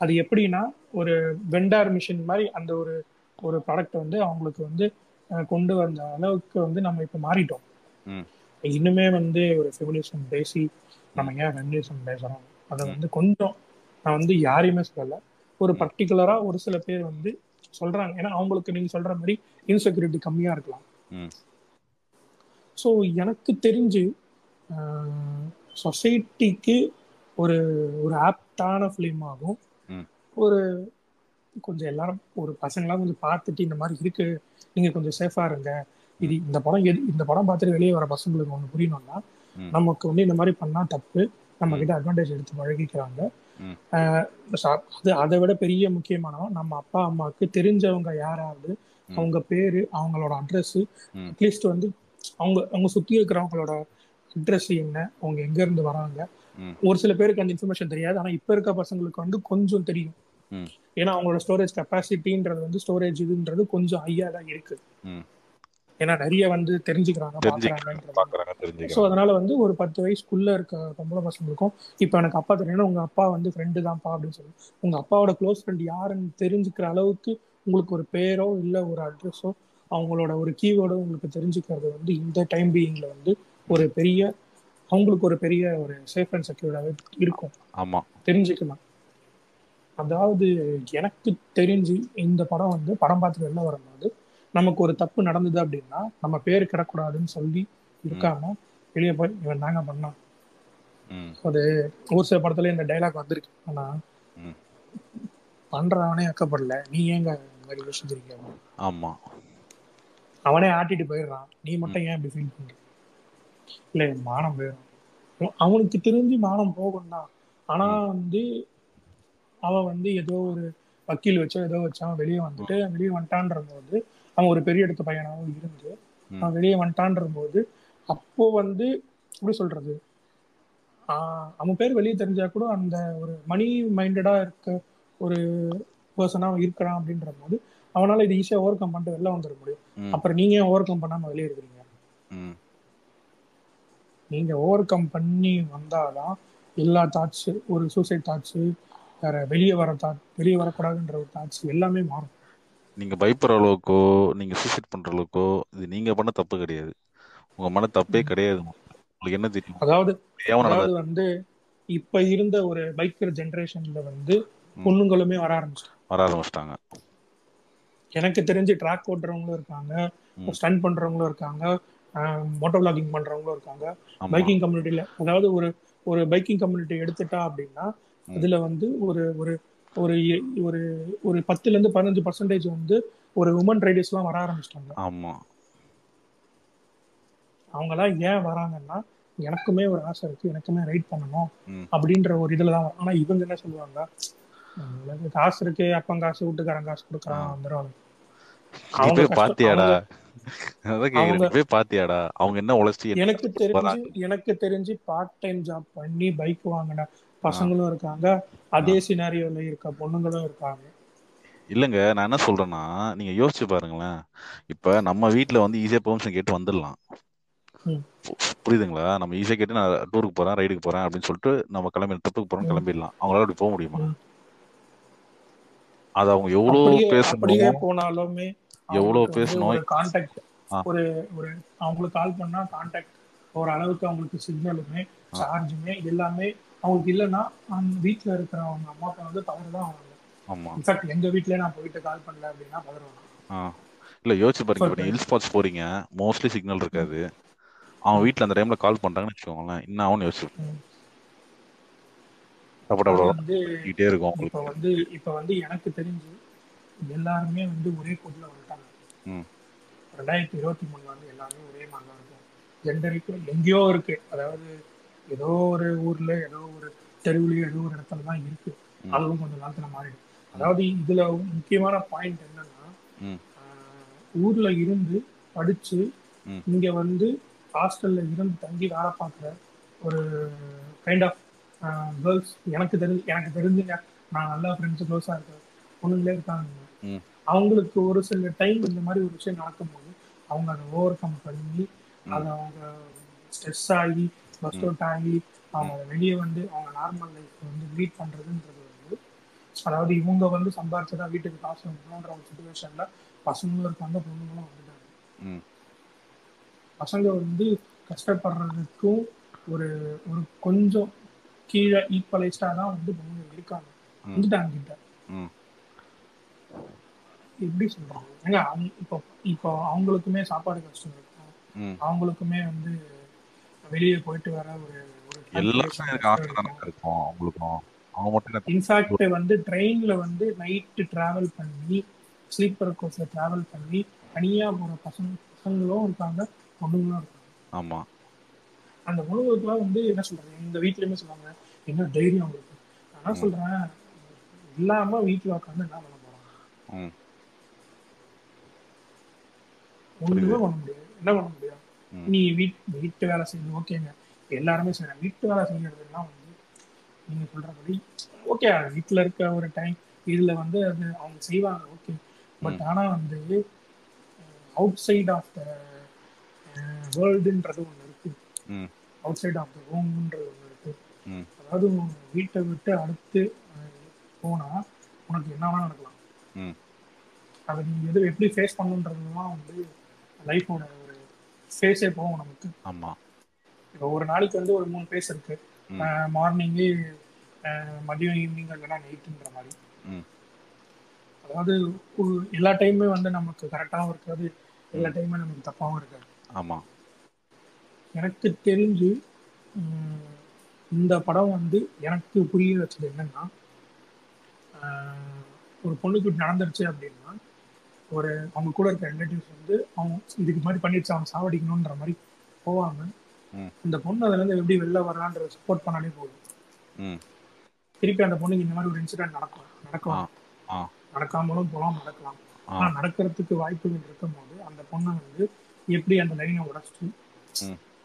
அது எப்படின்னா ஒரு வெண்டார் மிஷின் மாதிரி அந்த ஒரு ஒரு ப்ராடக்ட் வந்து அவங்களுக்கு வந்து கொண்டு வந்த அளவுக்கு வந்து நம்ம இப்போ மாறிட்டோம். இன்னுமே வந்து ஒரு ஃபெமினிசம் பேசி நம்ம ஏன் ஃபெமினிசம் பேசுறோம்? அதை வந்து கொஞ்சம் நான் வந்து யாரையுமே சொல்லல. ஒரு பர்டிகுலரா ஒரு சில பேர் வந்து சொல்றாங்க. ஏன்னா அவங்களுக்கு நீங்க சொல்ற மாதிரி இன்செக்யூரிட்டி கம்மியா இருக்கலாம். ஸோ எனக்கு தெரிஞ்சு சொசைட்டிக்கு ஒரு ஒரு ஆப்டான ஃபிலிமாகவும் ம். ஒரு கொஞ்சம் எல்லாரும் ஒரு பசங்களாம் கொஞ்சம் பார்த்துட்டு இந்த மாதிரி இருக்கு நீங்க கொஞ்சம் சேஃபா இருங்க இது இந்த படம் எது இந்த படம் பார்த்துட்டு வெளியே வர பசங்களுக்கு ஒன்று புரியணும்னா. நமக்கு வந்து இந்த மாதிரி பண்ணா தப்பு நம்ம கிட்ட அட்வான்டேஜ் எடுத்து பழகிக்கிறாங்க அது அதை விட பெரிய முக்கியமானவன் நம்ம அப்பா அம்மாவுக்கு தெரிஞ்சவங்க யாராவது. அவங்க பேரு அவங்களோட அட்ரஸ். அட்லீஸ்ட் வந்து அவங்க அவங்க சுத்தி இருக்கிறவங்களோட அட்ரஸ் என்ன அவங்க எங்க இருந்து வராங்க. ஒரு சில பேருக்கு அந்த இன்ஃபர்மேஷன் தெரியாது ஆனா இப்ப இருக்க பசங்களுக்கு வந்து கொஞ்சம் தெரியும். ஏன்னா அவங்களோட ஸ்டோரேஜ் கெப்பாசிட்டின்றது வந்து ஸ்டோரேஜ் இதுன்றது கொஞ்சம் ஹையா தான் இருக்கு. ஏன்னா நிறைய வந்து தெரிஞ்சுக்கிறாங்க பாக்குறாங்க ஸோ அதனால வந்து ஒரு பத்து வயசுக்குள்ள இருக்க பொம்பளை பசங்களுக்கும் இப்போ எனக்கு அப்பா தெரியணும் உங்க அப்பா வந்து ஃப்ரெண்டு தான்ப்பா அப்படின்னு சொல்லி உங்க அப்பாவோட க்ளோஸ் ஃப்ரெண்ட் யாருன்னு தெரிஞ்சுக்கிற அளவுக்கு உங்களுக்கு ஒரு பேரோ இல்லை ஒரு அட்ரஸோ அவங்களோட ஒரு கீவேர்டோ உங்களுக்கு தெரிஞ்சுக்கிறது வந்து இந்த டைம் பீயிங்ல வந்து ஒரு பெரிய அவங்களுக்கு ஒரு பெரிய ஒரு சேஃப் அண்ட் செக்யூர்டாகவே இருக்கும். ஆமா. தெரிஞ்சுக்கலாம். அதாவது எனக்கு தெரிஞ்சு இந்த படம் வந்து படம் பார்த்துட்டு வெளில வரும்போது நமக்கு ஒரு தப்பு நடந்தது அப்படின்னா நம்ம பேர் கிடக்கூடாதுன்னு சொல்லி இருக்காம வெளியே போய் இவன் தாங்க பண்ணான்? அது ஒரு சில படத்துல இந்த டைலாக் வந்திருக்கு. ஆனா. பண்றவனே அக்கப்படல. நீ ஏங்க இந்த மாதிரி ஆமா. அவனே ஆட்டிட்டு போயிடுறான். நீ மட்டும் ஏன் இப்படி ஃபீல் பண்ற? இல்ல மானம் போயிடும் அவனுக்கு தெரிஞ்சு மானம் போகும் தான். ஆனா வந்து அவன் வந்து ஏதோ ஒரு வக்கீல் வச்சோ ஏதோ வச்சு அவன் வெளியே வந்துட்டு வெளியே வந்துட்டான்ற போது அவன் ஒரு பெரிய இடத்து பையனாகவும் இருந்து. அவன் வெளியே வந்துட்டான்ற போது அப்போ வந்து எப்படி சொல்றது? ஆஹ் அவன் பேர் வெளியே தெரிஞ்சா கூட அந்த ஒரு மணி மைண்டடா இருக்க ஒரு பர்சனா இருக்கிறான் அப்படின்ற போது அவனால இது ஈஸியா ஓவர் கம் பண்ணிட்டு வெளில வந்துட முடியும். அப்புறம் நீங்க ஓவர் கம் பண்ணாம வெளியே இருக்கிறீங்க? நீங்க ஓவர் கம் பண்ணி வந்தாதான் எல்லா தாட்ஸ் ஒரு சூசைட் தாட்ஸ் வேற வெளியே வர தாட் வெளியே வரக்கூடாதுன்ற ஒரு தாட்ஸ் எல்லாமே மாறும். நீங்க பயப்படுற அளவுக்கோ நீங்க சூசைட் பண்ற அளவுக்கோ இது நீங்க பண்ண தப்பு கிடையாது. உங்க மன தப்பே கிடையாது. உங்களுக்கு என்ன தெரியும்? அதாவது அதாவது வந்து இப்ப இருந்த ஒரு பைக்கர் ஜெனரேஷன்ல வந்து. பொண்ணுங்களுமே வர ஆரம்பிச்சிட்டாங்க. வர ஆரம்பிச்சிட்டாங்க. எனக்கு தெரிஞ்சு ட்ராக் ஓட்டுறவங்களும் இருக்காங்க. ஸ்டன் பண்றவங்களும் இருக்காங்க. மோட்டோ பிளாகிங் பண்றவங்களும் இருக்காங்க பைக்கிங் கம்யூனிட்டியில அதாவது ஒரு ஒரு பைக்கிங் கம்யூனிட்டி எடுத்துட்டா அப்படின்னா. அதுல வந்து ஒரு ஒரு ஒரு ஒரு ஒரு பத்துல இருந்து பதினஞ்சு பர்சன்டேஜ் வந்து ஒரு உமன் ரைடர்ஸ் எல்லாம் வர ஆரம்பிச்சிட்டாங்க ஆமா அவங்க எல்லாம் ஏன் வராங்கன்னா எனக்குமே ஒரு ஆசை இருக்கு எனக்குமே ரைட் பண்ணணும். அப்படின்ற ஒரு இதுல தான். ஆனா இவங்க என்ன சொல்லுவாங்க "உங்களுக்கு காசு இருக்கு அப்பன் காசு வீட்டுக்காரன் காசு கொடுக்குறான். வந்துடும் அவங்க பாத்தியாடா அதான் பாத்தியாடா? அவங்க என்ன உழைச்சி எனக்கு தெரிஞ்சு. எனக்கு தெரிஞ்சு பார்ட் டைம் ஜாப் பண்ணி பைக் வாங்கின பசங்களும் இருக்காங்க. அதே சினாரியோல இருக்க பொண்ணுங்களும் இருக்காங்க. இல்லைங்க நான் என்ன சொல்றேன்னா நீங்க யோசிச்சு பாருங்களேன். இப்ப நம்ம வீட்ல வந்து ஈஸியா பெர்மிஷன் கேட்டு வந்துடலாம். புரியுதுங்களா? நம்ம ஈஸியா கேட்டு நான் டூருக்கு போறேன் ரைடுக்கு போறேன் அப்படின்னு சொல்லிட்டு நம்ம கிளம்பி ட்ரிப்புக்கு போறோம். கிளம்பிடலாம். அவங்களால அப்படி போக முடியுமா. அது அவங்க எவ்வளவு பேசணும்? போனாலுமே எவ்வளவு பேசணும் ஒரு. ஒரு ஒரு அவங்களுக்கு கால் பண்ணா கான்டாக்ட் ஒரு அளவுக்கு அவங்களுக்கு சிக்னலுமே. சார்ஜுமே எல்லாமே அவங்களுக்கு இல்லைன்னா அந்த வீட்ல இருக்கிற அவங்க அம்மா அப்பா வந்து தவறு தான் அவங்க ஆமா இன்ஃபேக்ட் எங்க வீட்லயே நான் போயிட்டு கால் பண்ணல அப்படின்னா பதறுவாங்க ஆ. இல்ல யோசிச்சு பாருங்க. இப்ப ஹில் ஸ்பாட்ஸ் போறீங்க மோஸ்ட்லி சிக்னல் இருக்காது. அவன் வீட்ல அந்த டைம்ல கால் பண்றாங்கன்னு வச்சுக்கோங்களேன் என்ன ஆகும்னு யோசிச்சு. வந்து இப்ப வந்து இப்ப வந்து எனக்கு தெரிஞ்சு எல்லாருமே வந்து ஒரே ம். ரெண்டாயிரத்தி இருபத்தி மூணுல வந்து எல்லாருமே ஒரே மாதிரி தான் இருக்கும். ஜெண்டருக்கு எங்கேயோ இருக்கு. அதாவது ஏதோ ஒரு ஊர்ல ஏதோ ஒரு தெருவுலயோ ஏதோ ஒரு இடத்துல தான் இருக்கு. அதுவும் கொஞ்சம் காலத்துல மாறிடும். அதாவது இதுல முக்கியமான பாயிண்ட் என்னன்னா ஊர்ல இருந்து படிச்சு. இங்க வந்து ஹாஸ்டல்ல இருந்து தங்கி வேலை பார்க்குற ஒரு கைண்ட் ஆஃப் கேர்ள்ஸ் எனக்கு தெரிஞ்சு எனக்கு தெரிஞ்சுங்க. நான் நல்லா ஃப்ரெண்ட்ஸ் க்ளோஸாக இருக்க பொண்ணுங்களே இருக்காங்க. அவங்களுக்கு ஒரு சில டைம் இந்த மாதிரி ஒரு விஷயம் நடக்கும்போது அவங்க அதை ஓவர் கம் பண்ணி. அதை அவங்க ஸ்ட்ரெஸ் ஆகி பஸ் அவுட் ஆகி அவங்க அதை வெளியே வந்து அவங்க நார்மல் லைஃப் வந்து லீட் பண்றதுன்றது வந்து அதாவது இவங்க வந்து சம்பாரிச்சதா வீட்டுக்கு காசு வரணுன்ற ஒரு சுச்சுவேஷன்ல பசங்களும் இருக்காங்க பொண்ணுங்களும் வந்துட்டாங்க. பசங்க வந்து கஷ்டப்படுறதுக்கும் ஒரு ஒரு கொஞ்சம் கீழே ஈக்குவலைஸ்டா தான் வந்து பொண்ணுங்க இருக்காங்க. வந்துட்டாங்க கிட்ட. எப்படி சொல்றாங்க ஏங்க அவங்க இப்போ இப்போ அவங்களுக்குமே சாப்பாடு கஷ்டம் இருக்கும். அவங்களுக்குமே வந்து வெளியே போயிட்டு வர ஒரு இன்ஃபேக்ட் வந்து ட்ரெயின்ல வந்து நைட்டு டிராவல் பண்ணி ஸ்லீப்பர் கோச்ல டிராவல் பண்ணி தனியா போற பசங்க பசங்களும் இருக்காங்க பொண்ணுங்களும் இருக்காங்க. ஆமா. அந்த பொண்ணுங்களுக்குலாம் வந்து என்ன சொல்றது? எங்க வீட்லயுமே சொல்லுவாங்க என்ன தைரியம் அவங்களுக்கு நான். சொல்றேன் இல்லாம வீட்டுல உட்காந்து என்ன பண்ண போறாங்க ம். ஒண்ணுமே பண்ண முடியாது. என்ன பண்ண முடியும். நீ வீட் வீட்டு வேலை செய்யணும். ஓகேங்க. எல்லாருமே செய்யறாங்க வீட்டு வேலை செய்யறதுலாம் வந்து நீங்க சொல்றபடி ஓகே வீட்டுல இருக்க ஒரு டைம் இதுல வந்து அது அவங்க செய்வாங்க. ஓகே. பட் ஆனா வந்து அவுட் சைட் ஆஃப் த வேர்ல்டுன்றது ஒண்ணு இருக்கு. அவுட் சைட் ஆஃப் த ஹோம்ன்றது ஒண்ணு இருக்கு. அதாவது வீட்டை விட்டு அடுத்து போனா உனக்கு என்ன வேணா நடக்கலாம். ம். அதை நீ எது எப்படி ஃபேஸ் பண்ணுன்றதுலாம் வந்து லைஃபோட ஒரு ஃபேஸே போகும் நமக்கு. ஆமா. இப்போ ஒரு நாளைக்கு வந்து ஒரு மூணு ஃபேஸ் இருக்கு. மார்னிங்கு மதியம் ஈவினிங் இல்லைன்னா நைட்டுன்ற மாதிரி. அதாவது எல்லா டைமுமே வந்து நமக்கு கரெக்டாகவும் இருக்காது. எல்லா டைமுமே நமக்கு தப்பாகவும் இருக்காது. ஆமா. எனக்கு தெரிஞ்சு இந்த படம் வந்து எனக்கு புரிய வச்சது என்னன்னா ஒரு பொண்ணுக்கு நடந்துருச்சு அப்படின்னா ஒரு அவங்க கூட இருக்க ரிலேட்டிவ்ஸ் வந்து அவங்க இதுக்கு மாதிரி பண்ணிடுச்சு அவங்க சாவடிக்கணுன்ற மாதிரி போவாங்க ம். இந்த பொண்ணு அதுல இருந்து எப்படி வெளில வரான்ற சப்போர்ட் பண்ணாலே போதும். திருப்பி அந்த பொண்ணுக்கு இந்த மாதிரி ஒரு இன்சிடென்ட் நடக்கும் நடக்கலாம். நடக்காமலும் போகலாம் நடக்கலாம். ஆனா நடக்கிறதுக்கு வாய்ப்புகள் இருக்கும்போது அந்த பொண்ணை வந்து எப்படி அந்த லைனை உடைச்சிட்டு.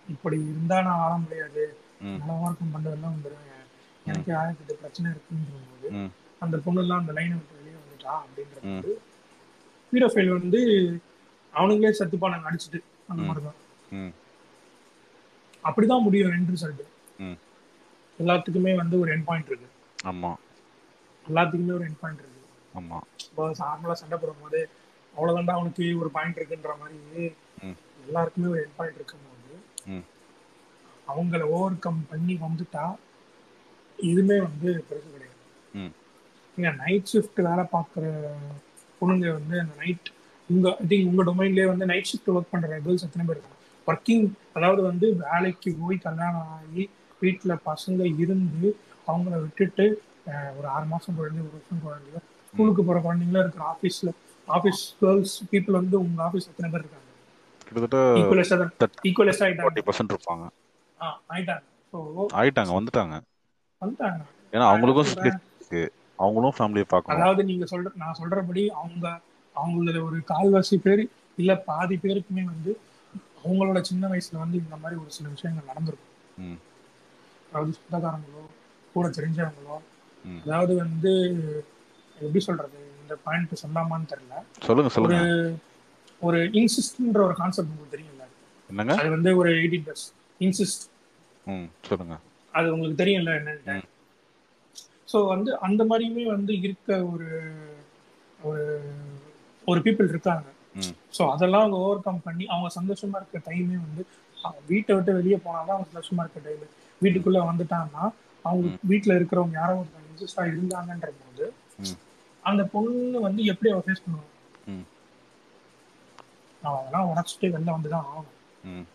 இப்படி இருந்தா நான் வாழ முடியாது ம். நல்லா ஒர்க்கம் பண்றதெல்லாம் வந்துடுவேன் எனக்கு ஆயிரத்தி பிரச்சனை இருக்குன்ற போது. அந்த பொண்ணு எல்லாம் அந்த லைனை விட்டு வெளியே வந்துட்டா அப்படின்றது ம். வந்து அவனுங்களே செத்துப்பானாங்க அடிச்சுட்டு அந்த ம். மாதிரிதான் ம். அப்படிதான் முடியும் எண்ட் ரிசல்ட் ம். எல்லாத்துக்குமே வந்து ஒரு எண்ட் பாயிண்ட் இருக்கு ஆமா எல்லாத்துக்குமே ஒரு எண்ட் பாயிண்ட் இருக்கு ஆமா இப்போ நார்மலா சண்டை போடும் போது அவ்வளவுதான்டா அவனுக்கு ஒரு பாயிண்ட் இருக்குன்ற மாதிரி ம். எல்லாருக்குமே ஒரு எண்ட் பாயிண்ட் இருக்கும்போது ம். அவங்கள ஓவர் கம் பண்ணி வந்துட்டா இதுமே வந்து பெருசு கிடையாது ம். நீங்க நைட் ஷிஃப்ட் வேலை பார்க்குற பொண்ணுங்க வந்து அந்த நைட் உங்க ஐ திங்க் உங்க டொமைன்லேயே வந்து நைட் ஷிஃப்ட் ஒர்க் பண்ற கேர்ள்ஸ் எத்தனை பேர் இருக்காங்க? ஒர்க்கிங் அதாவது வந்து வேலைக்கு போய் கல்யாணம் ஆகி வீட்டுல பசங்க இருந்து அவங்கள விட்டுட்டு ஒரு ஆறு மாசம் குழந்தை ஒரு வருஷம் குழந்தையோ ஸ்கூலுக்கு போற குழந்தைங்களும் இருக்கிற ஆஃபீஸ்ல ஆஃபீஸ் கேர்ள்ஸ் பீப்புள் வந்து உங்க ஆஃபீஸ் எத்தனை பேர் இருக்காங்க? கிட்டத்தட்ட ஃபார்ட்டி பர்சன்ட் இருப்பாங்க. ஆ, ஆயிட்டாங்க. ஸோ ஆயிட்டாங்க வந்துட்டாங்க. வந்துட்டாங்க. ஏன்னா அவங்களுக்கும் அவங்களும் ஃபேமிலியை பார்க்கணும். அதாவது நீங்க சொல்ற நான் சொல்றபடி அவங்க அவங்கள ஒரு கால்வாசி பேர் இல்ல பாதி பேருக்குமே வந்து அவங்களோட சின்ன வயசுல வந்து இந்த மாதிரி ஒரு சில விஷயங்கள் நடந்திருக்கும். ம். அதாவது சொந்தக்காரங்களோ கூட தெரிஞ்சவங்களோ. அதாவது வந்து எப்படி சொல்றது இந்த பாயிண்ட் சொல்லாமான்னு தெரியல. சொல்லுங்க ஒரு சொல்லுங்க. ஒரு இன்சிஸ்ட்ன்ற ஒரு கான்செப்ட் உங்களுக்கு தெரியும்ல? என்னங்க? அது வந்து ஒரு எயிட்டீன் பிளஸ் இன்சிஸ்ட் ம் சொல்லுங்க. அது உங்களுக்கு தெரியும்ல என்னன்ட்டு? ம். ஸோ வந்து அந்த மாதிரியுமே வந்து இருக்க ஒரு ஒரு ஒரு பீப்புள் இருக்காங்க. ஸோ அதெல்லாம் அவங்க ஓவர் கம் பண்ணி அவங்க சந்தோஷமா இருக்க டைமே வந்து வீட்டை விட்டு வெளியே போனாதான் அவங்க சந்தோஷமா இருக்க டைம் வீட்டுக்குள்ள வந்துட்டாங்கன்னா அவங்க வீட்டுல இருக்கிறவங்க யாரோ ஒரு இருந்தாங்கன்ற போது. அந்த பொண்ணு வந்து எப்படி அவ ஃபேஸ் பண்ணுவாங்க அவன் அதெல்லாம் உடச்சிட்டு வெளில வந்துதான் ஆகணும். ம்.